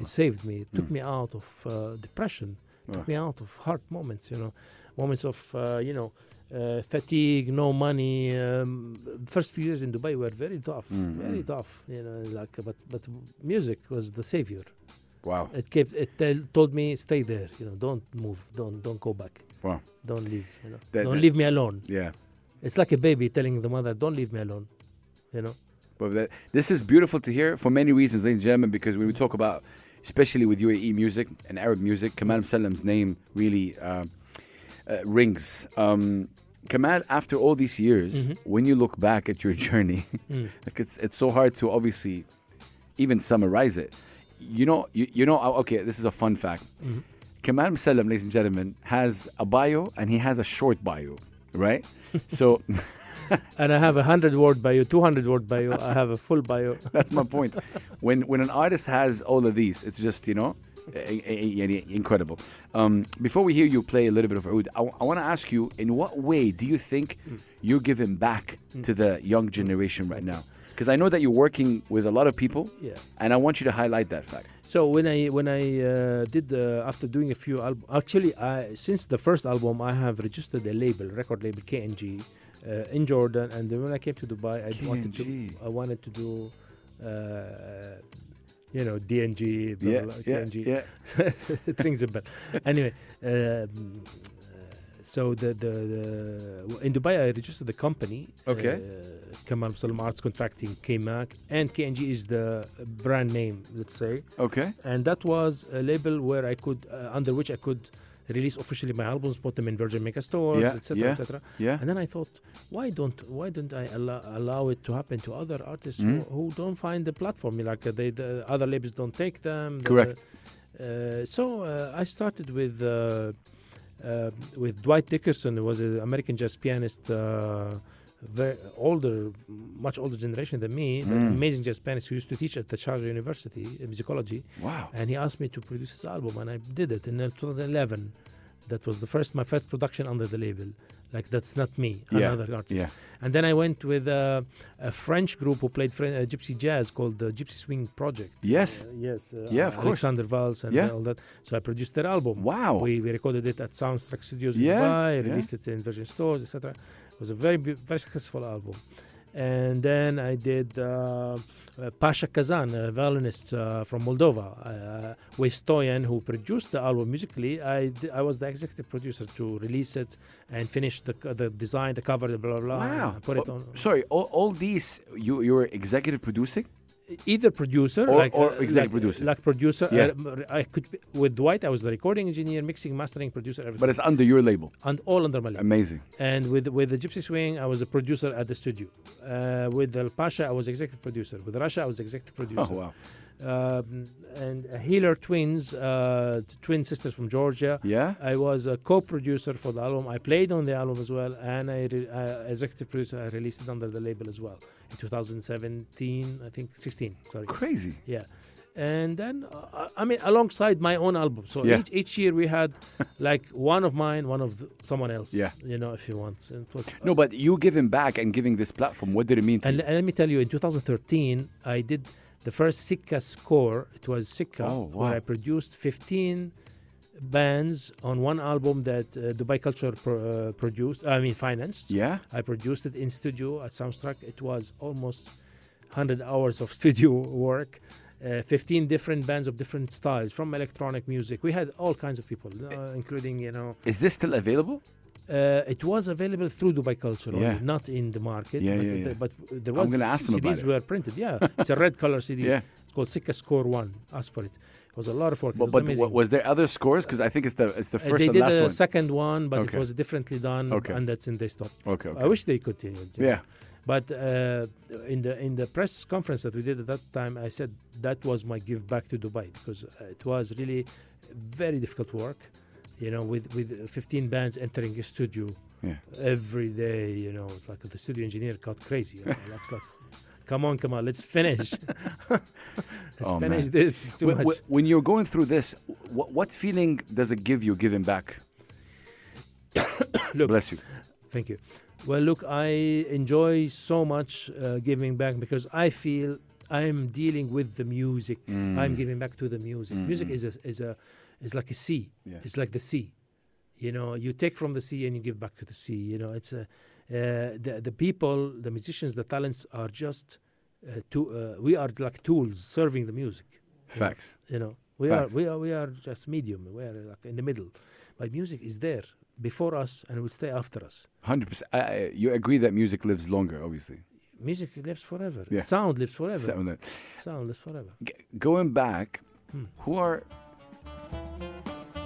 It saved me. It took Mm. me out of uh, depression. Took me out of hard moments. You know, moments of uh, you know uh, fatigue, no money. Um, first few years in Dubai were very tough, Mm, very tough. You know, like but but music was the savior. Wow. It kept it tell, told me stay there. You know, don't move, don't don't go back, Wow. don't leave. You know, That- don't that- leave me alone. Yeah. It's like a baby telling the mother, don't leave me alone. You know. But that, this is beautiful to hear for many reasons, ladies and gentlemen, because when we talk about, especially with UAE music and Arab music, Kamal Musallam's name really uh, uh, rings. Um, Kamal, after all these years, Mhm. when you look back at your [LAUGHS] journey, Mm. like it's it's so hard to obviously even summarize it. You know, you, you know. uh, Okay, this is a fun fact. Mhm. Kamal Musallam, ladies and gentlemen, has a bio and he has a short bio, right? [LAUGHS] so [LAUGHS] and I have a hundred word bio, two hundred word bio. I have a full bio. [LAUGHS] That's my point. When when an artist has all of these, it's just you know. Incredible. Um, before we hear you play a little bit of oud, I, I want to ask you: In what way do you think mm. you're giving back mm. to the young generation right now? Because I know that you're working with a lot of people, yeah. and I want you to highlight that fact. So when I when I uh, did the, after doing a few albums, actually, I, since the first album, I have registered a label, record label KNG, uh, in Jordan. And then when I came to Dubai, I wanted to I wanted to do, uh, you know, DNG, blah, Yeah, blah, yeah, KNG. yeah. it rings a bell. Anyway, um, so the, the the in Dubai I registered the company. Okay. Uh, Kamal Musallam Arts Contracting KMAC and KNG is the brand name, let's say. Okay. And that was a label where I could uh, under which I could release officially my albums, put them in Virgin Mega stores, Yeah, etc., yeah. etc. Yeah. And then I thought, why don't why don't I allow, allow it to happen to other artists Mhm. who, who don't find the platform? Like uh, they, the other labels don't take them. the- Correct. uh, so uh, I started with uh, with Dwight Dickerson, who was an American jazz pianist, uh, very older, much older generation than me, but Mm. amazing jazz pianist who used to teach at the Sharjah University, in musicology Wow. and he asked me to produce his album and i did it in uh, 2011 that was the first my first production under the label like that's not me Yeah, another artist Yeah. and then i went with uh, a french group who played Fren- uh, gypsy jazz called the gypsy swing project Yes. Uh, yes uh, Yeah, of course. alexander Valls and Yeah. all that so i produced their album Wow. we, we recorded it at soundtrack studios in Yeah, dubai yeah. released it in virgin stores etc it was a very very successful album and then I did uh, uh, Pasha Kazan, a violinist uh, from Moldova, uh, with Stoyan, who produced the album musically. I, I was the executive producer to release it and finish the, the design, the cover, the blah blah. blah Wow. Put it Oh, on. Sorry, all, all these you you were executive producing? Either producer Or- like, or uh, executive like, producer. like producer. Yeah. uh, I could be, with Dwight. I was the recording engineer, mixing, mastering, producer, everything, But it's under your label. and all under my label. Amazing. And with with the Gypsy Swing, I was a producer at the studio. Uh, with the Pasha, I was executive producer. With Russia, I was executive producer. Oh wow. Um, and Healer twins, uh, twin sisters from Georgia. Yeah. I was a co-producer for the album. I played on the album as well, and I re- uh, executive producer. I released it under the label as well in 2017, I think 16. Sorry. Crazy. Yeah. And then, uh, I mean, alongside my own album. So Yeah. each, each year we had [LAUGHS] like one of mine, one of the, someone else. Yeah. You know, if you want. Was, No, but you giving back and giving this platform, what did it mean to And, you? and let me tell you, in 2013, I did the first Sikka score. It was Sikka, Oh, where. I produced 15 bands on one album that uh, Dubai Culture pro- uh, produced, I mean, financed. Yeah. I produced it in studio at Soundtrack. It was almost 100 hours of [LAUGHS] studio work. Uh, 15 different bands of different styles from electronic music. We had all kinds of people, uh, including, you know, Is this still available? Uh, it was available through Dubai Culture, only, not in the market. Yeah, but, yeah, the- yeah. but there I'm was gonna ask them about CDs were printed. Yeah, [LAUGHS] it's a red color CD. Yeah. It's called Sikka Score One. Ask for it. It was a lot of work. But, was but was there other scores? Because I think it's the it's the Uh, first they and did last a one. second one, but Okay. it was differently done, Okay. and that's in they stopped. Okay, okay. I wish they continued. yeah. But uh, in the in the press conference that we did at that time, I said that was my give back to Dubai because uh, it was really very difficult work. You know, with with 15 bands entering a studio Yeah. every day. You know, it's like the studio engineer got crazy. You know, like, come on, come on, let's finish. [LAUGHS] let's Oh, finish man. this. It's too Wh- much. When you're going through this, what, what feeling does it give you giving back? [COUGHS] Look, Bless you. Thank you. Well, look, I enjoy so much uh, giving back because I feel I'm dealing with the music. Mm. I'm giving back to the music. Music Mm. is a is a is like a sea. Yeah. It's like the sea. You know, you take from the sea and you give back to the sea. You know, it's a uh, the the people, the musicians, the talents are just uh, to uh, we are like tools serving the music. Facts. You know, we Fact. are we are we are just medium. We are like in the middle. But music is there before us and will stay after us. Hundred percent. You agree that music lives longer, obviously. Music lives forever. Yeah. Sound lives forever. So, Sound lives forever. g- going back, Hmm. who are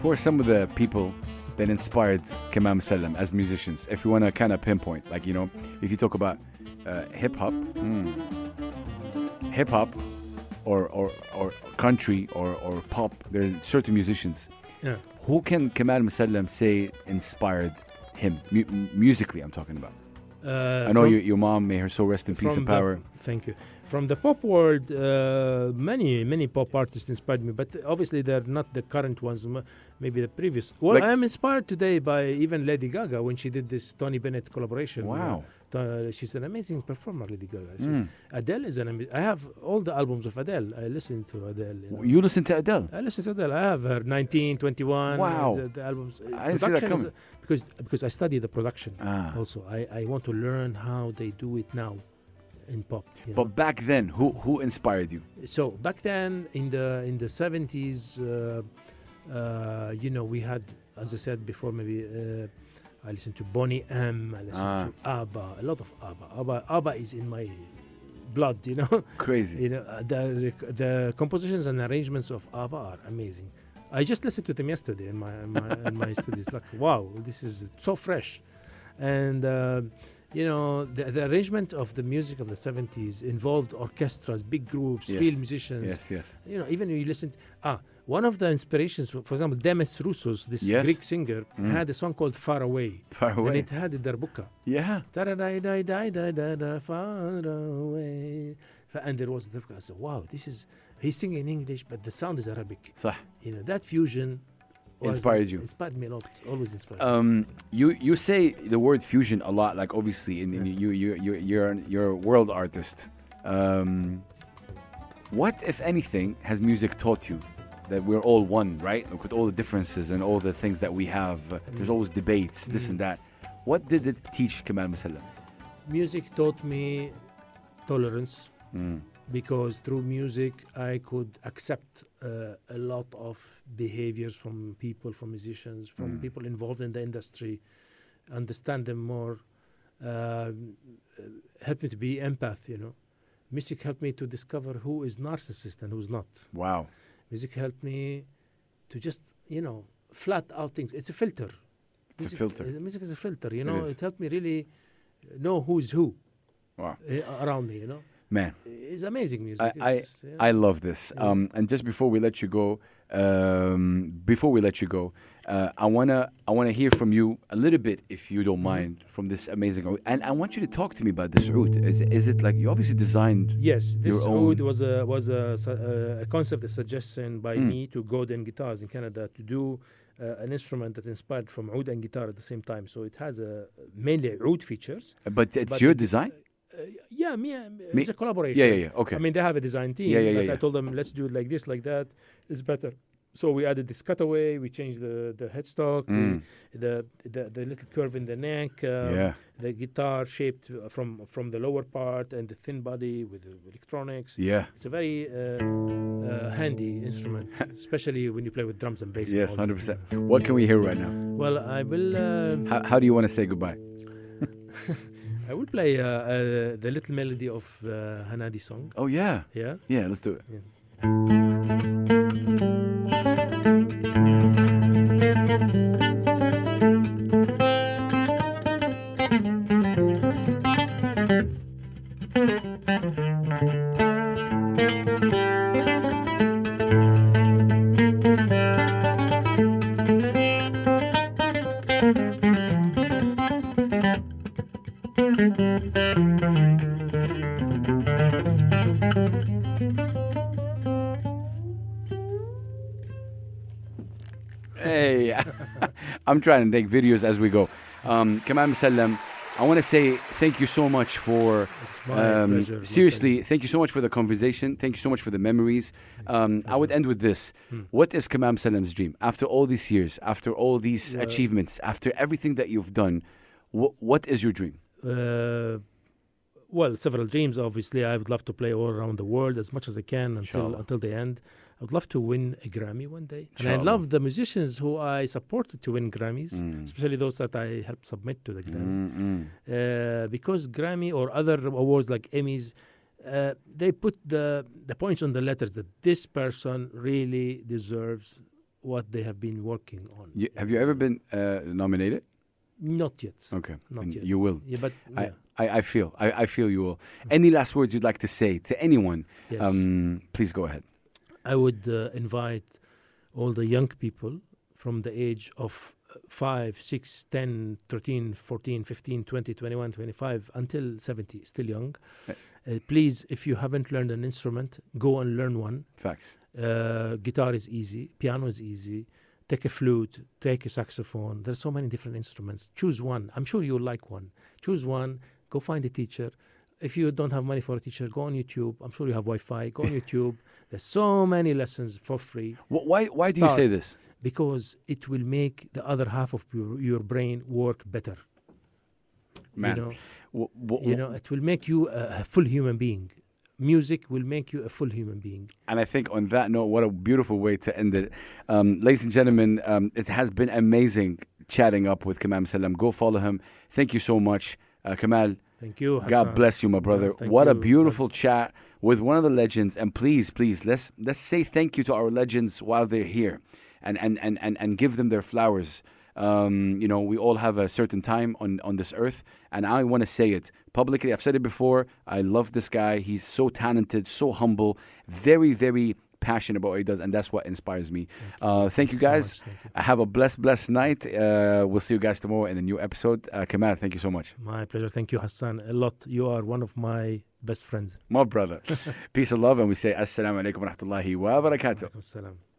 who are some of the people that inspired Kamal Musallam as musicians? If you want to kind of pinpoint, like you know, if you talk about uh, hip hop, mm, hip hop, or, or or country or or pop, there are certain musicians. Yeah. Who can Kamal Musallam say inspired him mu- musically? I'm talking about. Uh, I know your, your mom, may her soul rest in peace and power. thank you. From the pop world, uh, many many pop artists inspired me, but obviously they're not the current ones. Maybe the previous. Well, Like- I am inspired today by even Lady Gaga when she did this Tony Bennett collaboration. Wow. Uh, she's an amazing performer, Lady Gaga. Mm. Adele is an. Ama- I have all the albums of Adele. I listen to Adele. You know. You listen to Adele. I listen to Adele. I have her 19, 21. Wow. The, the albums. I didn't see that Production is- because because I study the production. Ah. Also, I, I want to learn how they do it now in pop. you know. But back then, who who inspired you? so back then in the in the 70s, uh, uh, you know, we had, as I said before, maybe uh, I listened to Boney M. I listened Ah. to ABBA, a lot of ABBA. ABBA. ABBA is in my blood, you know. [LAUGHS] Crazy. You know, uh, the the compositions and arrangements of ABBA are amazing. I just listened to them yesterday in my in my, in my [LAUGHS] studio. It's like wow, this is so fresh, and uh, you know the, the arrangement of the music of the 70s involved orchestras, big groups, Yes. field musicians. Yes, yes. You know, even you listen. ah, one of the inspirations, for example, Demis Roussos, this Yes. Greek singer, Mm. had a song called "Far Away," Far Away. and it had the darbuka. Yeah. Da-da-da-da-da-da-da, far away. And there was the I said, wow, this is he's singing in English, but the sound is Arabic. صح. You know, that fusion Inspired you. Inspired me a lot. Always inspired. Um, you you say the word fusion a lot. Like obviously, in, in Yeah. you you you you're an- you're a world artist. Um, what if anything has music taught you? That we're all one, right? Like with all the differences and all the things that we have, uh, there's Mm. always debates, this Mm. and that. What did it teach Kamal Musallam? music taught me tolerance Mm. because through music I could accept a lot of behaviors from people, from musicians, from Mm. people involved in the industry, understand them more, um, uh, help me to be empath. You know, music helped me to discover who is narcissist and who's not. Wow. Music helped me to just you know flat out things. It's a filter. It's a music, filter. uh, Music is a filter. You know, is. it helped me really know who's who Wow. uh, around me. You know, Man, it's amazing music. I, I, just, yeah. I love this. Yeah. Um, and just before we let you go, um, before we let you go, uh, I wanna I wanna hear from you a little bit, if you don't Mhm. mind, from this amazing. And I want you to talk to me about this oud. Is, is it like you obviously designed? Yes, this oud was a was a, uh, a concept, a suggestion by Mm. me to Godin Guitars in Canada to do uh, an instrument that inspired from oud and guitar at the same time. So it has a mainly oud features. But it's But your it- design. Uh, yeah, me, uh, Me- it's a collaboration. Yeah, yeah, yeah. Okay. I mean, they have a design team. Yeah, yeah, yeah, yeah. I told them let's do it like this, like that. It's better. So we added this cutaway. We changed the the headstock, we- Mm. the, the the little curve in the neck. Um, Yeah. The guitar shaped from from the lower part and the thin body with the electronics. Yeah. It's a very uh, uh, handy instrument, [LAUGHS] especially when you play with drums and bass. Yes, hundred percent. What can we hear right now? Well, I will. Uh, How, how do you want to say goodbye? [LAUGHS] I will play uh, uh, the little melody of uh, Hanadi song. Oh yeah, Yeah. yeah. Let's do it. Hey, I'm trying to take videos as we go. Um, Kamal Musallam, I want to say thank you so much for. It's my Um, pleasure. seriously, thank you so much for the conversation. Thank you so much for the memories. Um, I would end with this. Hmm. What is Kamal Musallam's dream? After all these years, after all these achievements, after everything that you've done, wh- what is your dream? Uh, well, several dreams. Obviously, I would love to play all around the world as much as I can until Inshallah. until the end. I would love to win a Grammy one day, and I love the musicians who I supported to win Grammys, Mm. especially those that I helped submit to the Grammy. Mm-mm. uh, because Grammy or other awards like Emmys, uh, they put the the points on the letters that this person really deserves what they have been working on. You, have you ever been uh, nominated? Not yet. Okay, Not And yet. you will. Yeah, but I, yeah. I, I feel. I, I feel you will. Any last words you'd like to say to anyone? yes. Um, please go ahead. I would uh, invite all the young people from the age of uh, 5, 6, 10, 13, 14, 15, 20, 21, 25 until 70, still young. Uh, please, if you haven't learned an instrument, go and learn one. Facts. uh, guitar is easy, piano is easy. Take a flute, take a saxophone. There's so many different instruments. Choose one. I'm sure you'll like one. Choose one. Go find a teacher. If you don't have money for a teacher, go on YouTube. I'm sure you have Wi-Fi. Go on [LAUGHS] YouTube. There's so many lessons for free Wh- Why, why do you say this? because it will make the other half of your, your brain work better. Man, You know, you know, it will make you a, a full human being. Music will make you a full human being. And I think on that note, what a beautiful way to end it. Um, ladies and gentlemen, um, it has been amazing chatting up with Kamal Musallam. Go follow him. Thank you so much. Uh, Kamal, Thank you. God bless you, my brother. thank what a you. beautiful chat with one of the legends. And please, please, let's let's say thank you to our legends while they're here and and, and, and, and give them their flowers. Um, you know, we all have a certain time on, on this earth, and I want to say it publicly. I've said it before. I love this guy. He's so talented, so humble, very, very passionate about what he does, and that's what inspires me. Uh, thank you guys. much. Thank you. Have a blessed, blessed night. Uh, we'll see you guys tomorrow in a new episode. Uh, Kamal, thank you so much. My pleasure. Thank you, Hassan. A lot. You are one of my best friends. My brother. [LAUGHS] Peace and love, and we say Assalamu alaikum wa rahmatullahi wa barakatuh.